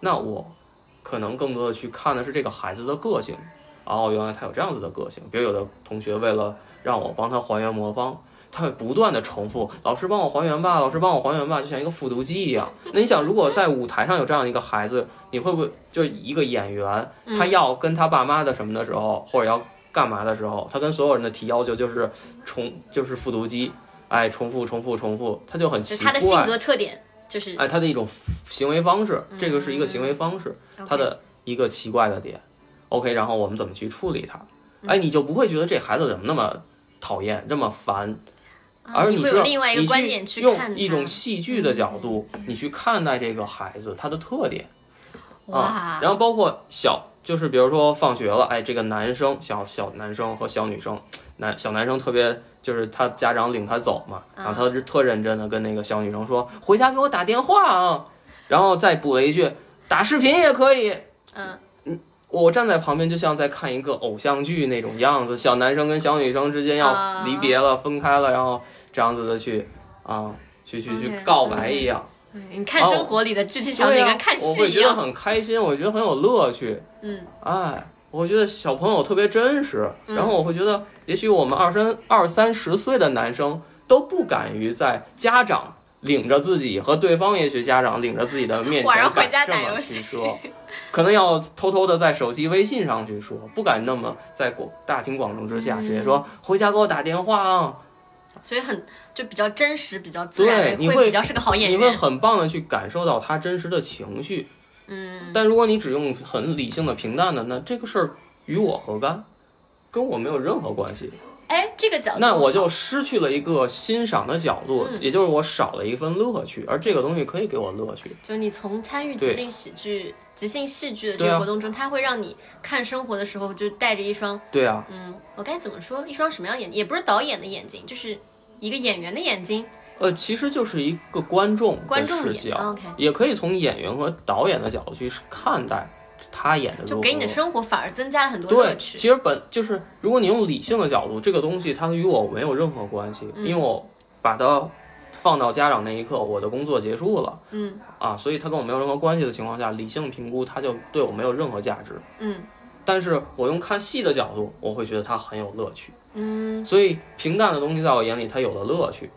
A: 那我可能更多的去看的是这个孩子的个性。哦，原来他有这样子的个性。比如有的同学为了让我帮他还原魔方，他会不断的重复：“老师帮我还原吧，老师帮我还原吧”，就像一个复读机一样。那你想，如果在舞台上有这样一个孩子，你会不会就一个演员，他要跟他爸妈的什么的时候，或者要干嘛的时候，他跟所有人的提要求就是重，就是复读机，哎，重复重复重复，他就很奇怪。
B: 就是他的性格特点就是
A: 哎，他的一种行为方式，这个是一个行为方式，他的一个奇怪的点。OK，然后我们怎么去处理它？哎，你就不会觉得这孩子怎么那么讨厌，这么烦，
B: 啊
A: 而
B: 你会有另外一个
A: 你
B: 观点
A: 去
B: 看他
A: 用一种戏剧的角度，你去看待这个孩子他的特点。
B: 哇
A: 啊，，然后包括小，就是比如说放学了，哎，这个男生小小男生和小女生，男小男生特别就是他家长领他走嘛，然后他是特认真的跟那个小女生说，回家给我打电话啊，然后再补了一句，打视频也可以。
B: 嗯
A: 我站在旁边，就像在看一个偶像剧那种样子，小男生跟小女生之间要
B: 啊
A: 离别了、分开了，然后这样子的去啊，去去去告白一样。
B: 哎你看生活里的剧情场
A: 对呀
B: 景跟看
A: 我会觉得
B: 戏一样，
A: 很开心，我觉得很有乐趣。
B: 嗯，
A: 哎，我觉得小朋友特别真实，
B: 嗯
A: 然后我会觉得，也许我们二三二三十岁的男生都不敢于在家长领着自己和对方，也许家长领着自己的面
B: 晚上
A: 前
B: 回家
A: 敢这么去
B: 打游戏
A: 说，可能要偷偷的在手机微信上去说，不敢那么在广大庭广众之下直接说、
B: 嗯
A: 回家给我打电话啊。
B: 所以很就比较真实，比较自然，
A: 对你会
B: 比较是个好演员
A: 你会。很棒的去感受到他真实的情绪，
B: 嗯，
A: 但如果你只用很理性的、平淡的，那这个事儿与我何干？跟我没有任何关系。
B: 哎，这个角度
A: 那我就失去了一个欣赏的角度，
B: 嗯
A: 也就是我少了一份乐趣，而这个东西可以给我乐趣。
B: 就是你从参与即兴喜剧、即兴戏剧的这个活动中，它会让你看生活的时候就带着一双，
A: 对啊，
B: 嗯，我该怎么说？一双什么样的眼睛？也不是导演的眼睛，就是一个演员的眼睛。
A: 呃，其实就是一个观众视角
B: ，，OK
A: 也可以从演员和导演的角度去看待他演的。
B: 就给你的生活反而增加了很多乐趣对，
A: 其实本就是，如果你用理性的角度，这个东西它与我没有任何关系，
B: 嗯
A: 因为我把它放到家长那一刻，我的工作结束了
B: 嗯
A: 啊，所以它跟我没有任何关系的情况下，理性评估它就对我没有任何价值。
B: 嗯
A: 但是我用看戏的角度，我会觉得它很有乐趣。
B: 嗯，
A: 所以平淡的东西在我眼里，它有了乐趣，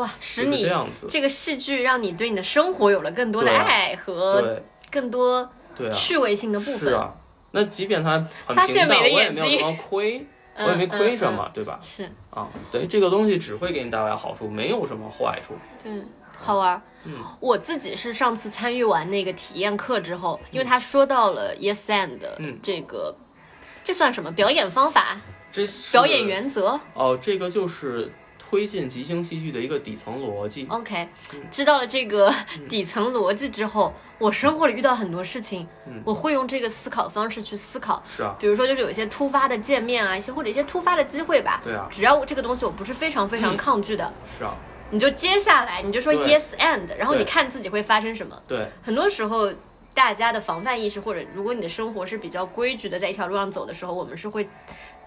B: 哇，使
A: 就是
B: 你
A: 这样子。
B: 这个戏剧让你对你的生活有了更多的爱和更多趣味性的部分。
A: 是啊。那即便它很
B: 发现美的
A: 我也
B: 眼睛
A: 没有什么亏，<laughs>
B: 嗯
A: 我也没亏什
B: 嗯
A: 么，对吧？
B: 是，
A: 啊，等于，这个东西只会给你带来好处，没有什么坏处。
B: 对，好玩儿。
A: 嗯
B: 我自己是上次参与完那个体验课之后，因为他说到了 Yes and
A: 嗯
B: 这个，这算什么表演方法、
A: 这
B: 表演原则
A: 哦，这个就是推进即兴戏剧的一个底层逻辑。
B: ？OK，知道了这个
A: 嗯 <laughs>
B: 底层逻辑之后，我生活里遇到很多事情
A: 嗯，
B: 我会用这个思考方式去思考。
A: 是啊，
B: 比如说，就是有一些突发的见面啊，一些或者一些突发的机会吧。
A: 对啊，
B: 只要我这个东西我不是非常非常
A: 嗯
B: 抗拒的，
A: 是啊，
B: 你就接下来你就说 yes and，然后你看自己会发生什么。
A: 对，
B: 很多时候，大家的防范意识，或者如果你的生活是比较规矩的，在一条路上走的时候，我们是会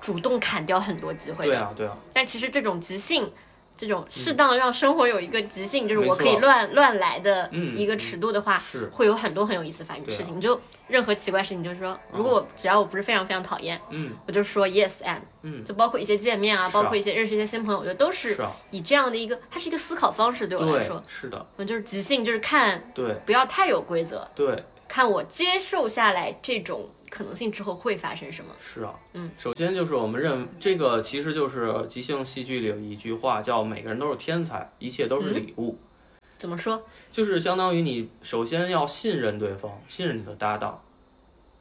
B: 主动砍掉很多机会的。
A: 对啊，对啊，
B: 但其实这种即兴，这种适当让生活有一个即兴，就是我可以乱乱来的
A: 嗯
B: 一个尺度的话，
A: 是，
B: 会有很多很有意思的发
A: 对啊。
B: 事情。你就任何奇怪事情，就是说，如果我只要我不是非常非常讨厌，
A: 嗯。
B: 我就说 yes and，
A: 嗯，
B: 就包括一些见面啊，
A: 啊。
B: 包括一些认识一些新朋友，我觉得都是
A: 是啊，
B: 以这样的一个，它是一个思考方式，对我来说，，
A: 是的，
B: 嗯，就是即兴，就是看
A: 对。
B: 不要太有规则，
A: 对，
B: 看我接受下来这种可能性之后会发生什么。
A: 是啊，
B: 嗯，
A: 首先就是我们认这个其实就是即兴戏剧里有一句话叫“每个人都是天才，一切都是
B: 嗯
A: 礼物”，
B: 怎么说？
A: 就是相当于你首先要信任对方，信任你的搭档，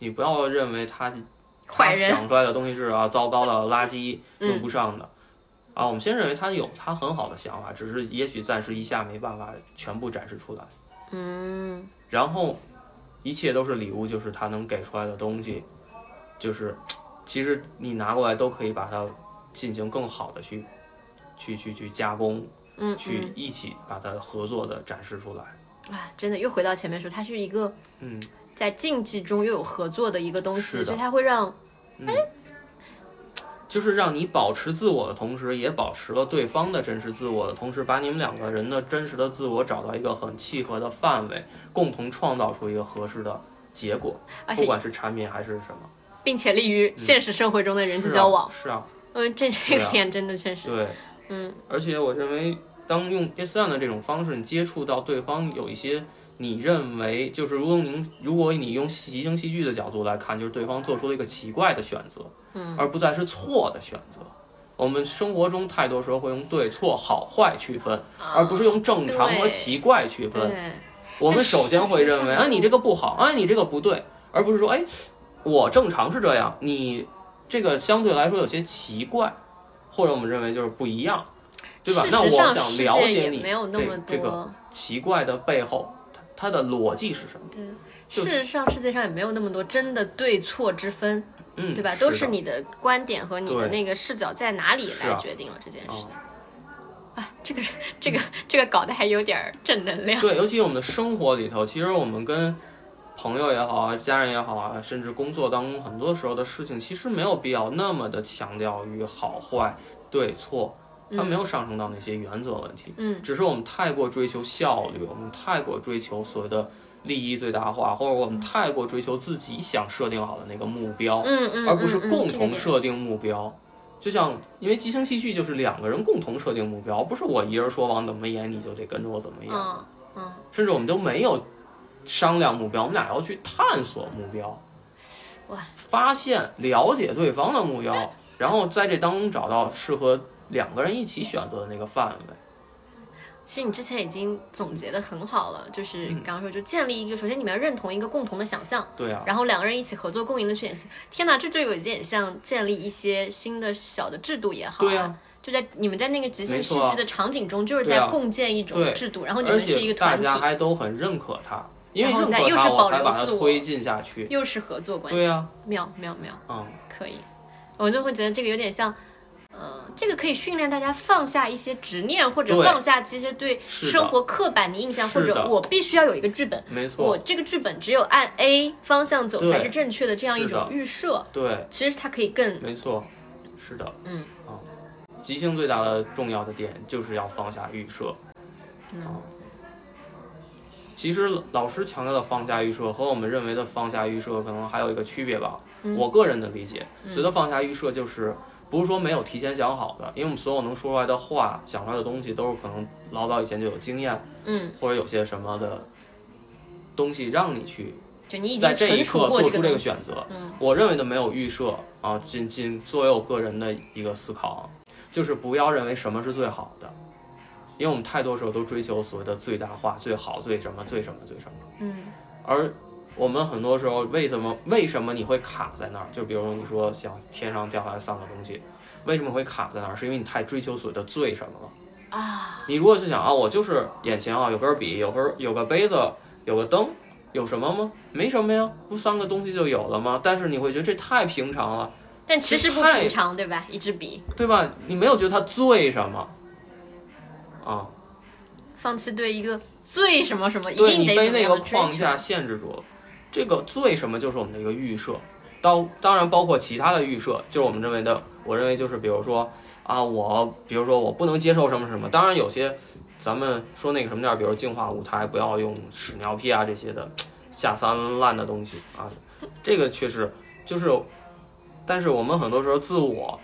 A: 你不要认为他他
B: 坏人
A: 想出来的东西是啊糟糕的垃圾
B: 嗯
A: 用不上的。啊，我们先认为他有他很好的想法，只是也许暂时一下没办法全部展示出来。
B: 嗯，
A: 然后一切都是礼物，就是他能给出来的东西，就是其实你拿过来都可以把它进行更好的去去去去加工，
B: 嗯
A: 去一起把它合作的展示出来。
B: 嗯，啊，真的又回到前面说，它是一个
A: 嗯，
B: 在竞技中又有合作的一个东西，所以它会让
A: 就是让你保持自我的同时，也保持了对方的真实自我的同时，把你们两个人的真实的自我找到一个很契合的范围，共同创造出一个合适的结果，
B: 而且
A: 不管是产品还是什么。
B: 并且利于现实生活中的人际交往。
A: 是啊，<laughs>
B: 嗯，这这个点真的确实，
A: 对，
B: 嗯。
A: 而且我认为，当用 yes and 的这种方式，你接触到对方有一些你认为就是如果您如果你用即兴戏剧的角度来看，就是对方做出了一个奇怪的选择，
B: 嗯，
A: 而不再是错的选择。我们生活中太多时候会用对错、好坏区分，而不是用正常和奇怪区分。我们首先会认为，
B: 但是
A: 哎，你这个不好，哎，你这个不对，而不是说，哎，我正常是这样，你这个相对来说有些奇怪，或者我们认为就是不一样，对吧？那我想了解你这这个。奇怪的背后，它它的逻辑是什么？
B: 对，事实上世界上也没有那么多真的对错之分，
A: 嗯，
B: 对吧？都是你的观点和你的那个视角在哪里来决定了这件事
A: 哦
B: 情。啊，这个这个这个搞得还有点儿正能量。
A: 对，尤其我们的生活里头，其实我们跟朋友也好啊，家人也好啊，甚至工作当中很多时候的事情，其实没有必要那么的强调于好坏、对错，它没有上升到那些原则问题。
B: 嗯，
A: 只是我们太过追求效率，我们太过追求所谓的利益最大化，或者我们太过追求自己想设定好的那个目标，
B: 嗯嗯，
A: 而不是共同设定目标。就像，因为即兴戏剧就是两个人共同设定目标，不是我一人说往怎么演你就得跟着我怎么演。
B: 嗯嗯，
A: 甚至我们都没有商量目标，我们俩要去探索目标，
B: 哇，
A: 发现、了解对方的目标，然后在这当中找到适合两个人一起选择的那个范围。
B: 其实你之前已经总结的很好了，就是
A: 嗯
B: 刚刚说，就建立一个，首先你们要认同一个共同的想象，
A: 对啊，
B: 然后两个人一起合作共赢的去演戏。天哪，这就有一点像建立一些新的小的制度也好、
A: 对啊，
B: 就在你们在那个即兴
A: 没错啊
B: 戏剧的场景中，就是在共建一种制度，然后你们是一个团体，大
A: 家还都很认可他，因为认可
B: 是保
A: 我才把它
B: 留自我
A: 推进下去。
B: 又是合作关系，
A: 对啊，
B: 妙妙妙，
A: 嗯，
B: 可以。我就会觉得这个有点像。呃，这个可以训练大家放下一些执念，或者放下这些对生活刻板的印象，或者我必须要有一个剧本，
A: 没错，我
B: 这个剧本只有按 A 方向走才是正确的，这样一种预设，
A: 对，
B: 其实它可以更
A: 没错，是的，
B: 嗯
A: 啊，即兴最大的重要的点就是要放下预设，
B: 嗯
A: 其实老师强调的放下预设和我们认为的放下预设可能还有一个区别吧。
B: 嗯
A: 我个人的理解，觉得放下预设就是不是说没有提前想好的，因为我们所有能说出来的话、想出来的东西都是可能老早以前就有经验，
B: 嗯，
A: 或者有些什么的东西让你去
B: 就你已
A: 在这一刻做出这个。选择。
B: 嗯
A: 我认为的没有预设啊，仅仅作为我个人的一个思考，就是不要认为什么是最好的，因为我们太多时候都追求所谓的最大化、最好、最什么、最什么、最什么，
B: 嗯
A: 而我们很多时候为什么为什么你会卡在那儿？就比如说你说想天上掉下来三个东西，为什么会卡在那儿？是因为你太追求所谓的最什么了。
B: 啊，
A: 你如果是想啊，我就是眼前啊有根笔，有根有个杯子，有个灯，有什么吗？没什么呀，不三个东西就有了吗？但是你会觉得这太平常了，
B: 但其实不平常，对吧？一支笔，
A: 对吧？你没有觉得它最什么啊？
B: 放弃对一个最什么什么，一
A: 对
B: 定得
A: 你被那个框架限制住了。这个最什么就是我们的一个预设，当当然包括其他的预设，就是我们认为的，我认为就是比如说啊，我比如说我不能接受什么什么，当然有些咱们说那个什么点儿，比如净化舞台，不要用屎尿屁啊这些的下三滥的东西。啊，这个确实就是，但是我们很多时候自我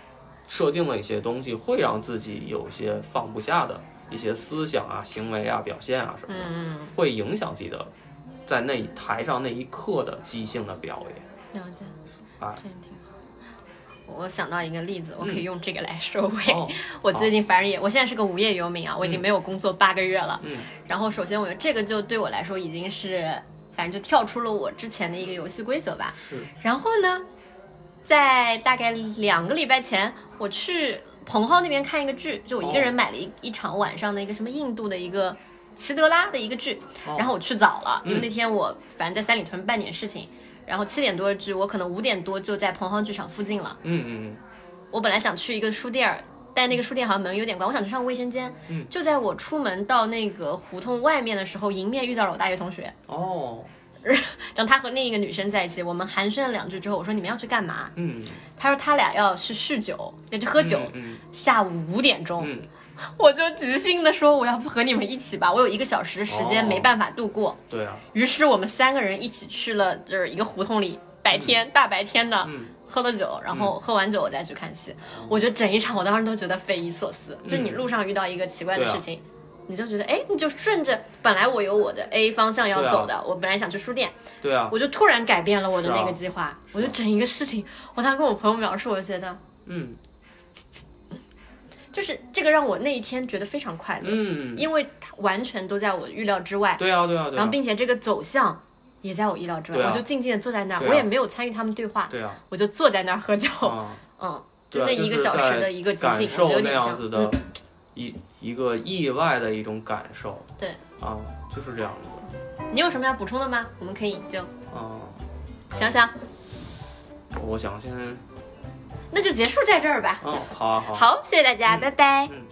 A: 设定了一些东西，会让自己有些放不下的一些思想啊、行为啊、表现啊什么的。
B: 嗯。
A: 会影响自己的在那台上那一刻的即兴的表演。
B: 嗯，了解，
A: 啊
B: 这也挺好。我想到一个例子，我可以用这个来收尾。
A: 哦，<laughs>
B: 我最近反正也，我现在是个无业游民啊，我已经没有工作八个月了。
A: 嗯
B: 然后首先我觉得这个就对我来说已经是，反正就跳出了我之前的一个游戏规则吧。
A: 是，
B: 然后呢，在大概两个礼拜前，我去彭浩那边看一个剧，就我一个人买了一、一场晚上的一个什么印度的一个齐德拉的一个剧，
A: 哦。
B: 然后我去早了，因为
A: 嗯
B: 那天我反正在三里屯办点事情，然后七点多的剧，我可能五点多就在蓬蒿剧场附近了。
A: 嗯嗯
B: 我本来想去一个书店儿，但那个书店好像门有点关，我想去上卫生间。
A: 嗯。
B: 就在我出门到那个胡同外面的时候，迎面遇到了我大学同学，
A: 嗯，哦，<laughs>
B: 然后他和另一个女生在一起，我们寒暄了两句之后，我说你们要去干嘛？
A: 嗯，
B: 他说他俩要去酗酒，要去喝酒。
A: 嗯。
B: 下午五点钟，
A: 嗯 <laughs>
B: 我就即兴的说我要不和你们一起吧，我有一个小时的时间
A: 哦
B: 没办法度过。
A: 对啊，
B: 于是我们三个人一起去了就是一个胡同里，白天、大白天的。
A: 嗯
B: 喝了酒，然后喝完酒我再去看戏，我觉得整一场我当时都觉得匪夷所思。就你路上遇到一个奇怪的事情，你就觉得哎，你就顺着本来我有我的 A 方向要走的，我本来想去书店，
A: 对啊，
B: 我就突然改变了我的那个计划，我就整一个事情，我当时跟我朋友描述，我就觉得
A: 嗯
B: 就是这个让我那一天觉得非常快乐，
A: 嗯，
B: 因为它完全都在我预料之外，
A: 对啊对啊对
B: 然后
A: 啊，
B: 并且这个走向也在我意料之外，
A: 啊。
B: 我就静静的坐在那儿，
A: 啊。
B: 我也没有参与他们对话，
A: 对啊，
B: 我就坐在那儿喝酒，
A: 啊，
B: 嗯，
A: 对啊，
B: 那一个小时的一个即兴，我
A: 感受
B: 觉得有点像，
A: 一一个意外的一种感受。
B: 对。
A: 啊，就是这样子
B: 你有什么要补充的吗？我们可以就
A: 啊。
B: 想想，
A: 我想先，
B: 那就结束在这儿吧。
A: 嗯，好啊好啊，
B: 好，谢谢大家，
A: 嗯
B: 拜拜。
A: 嗯。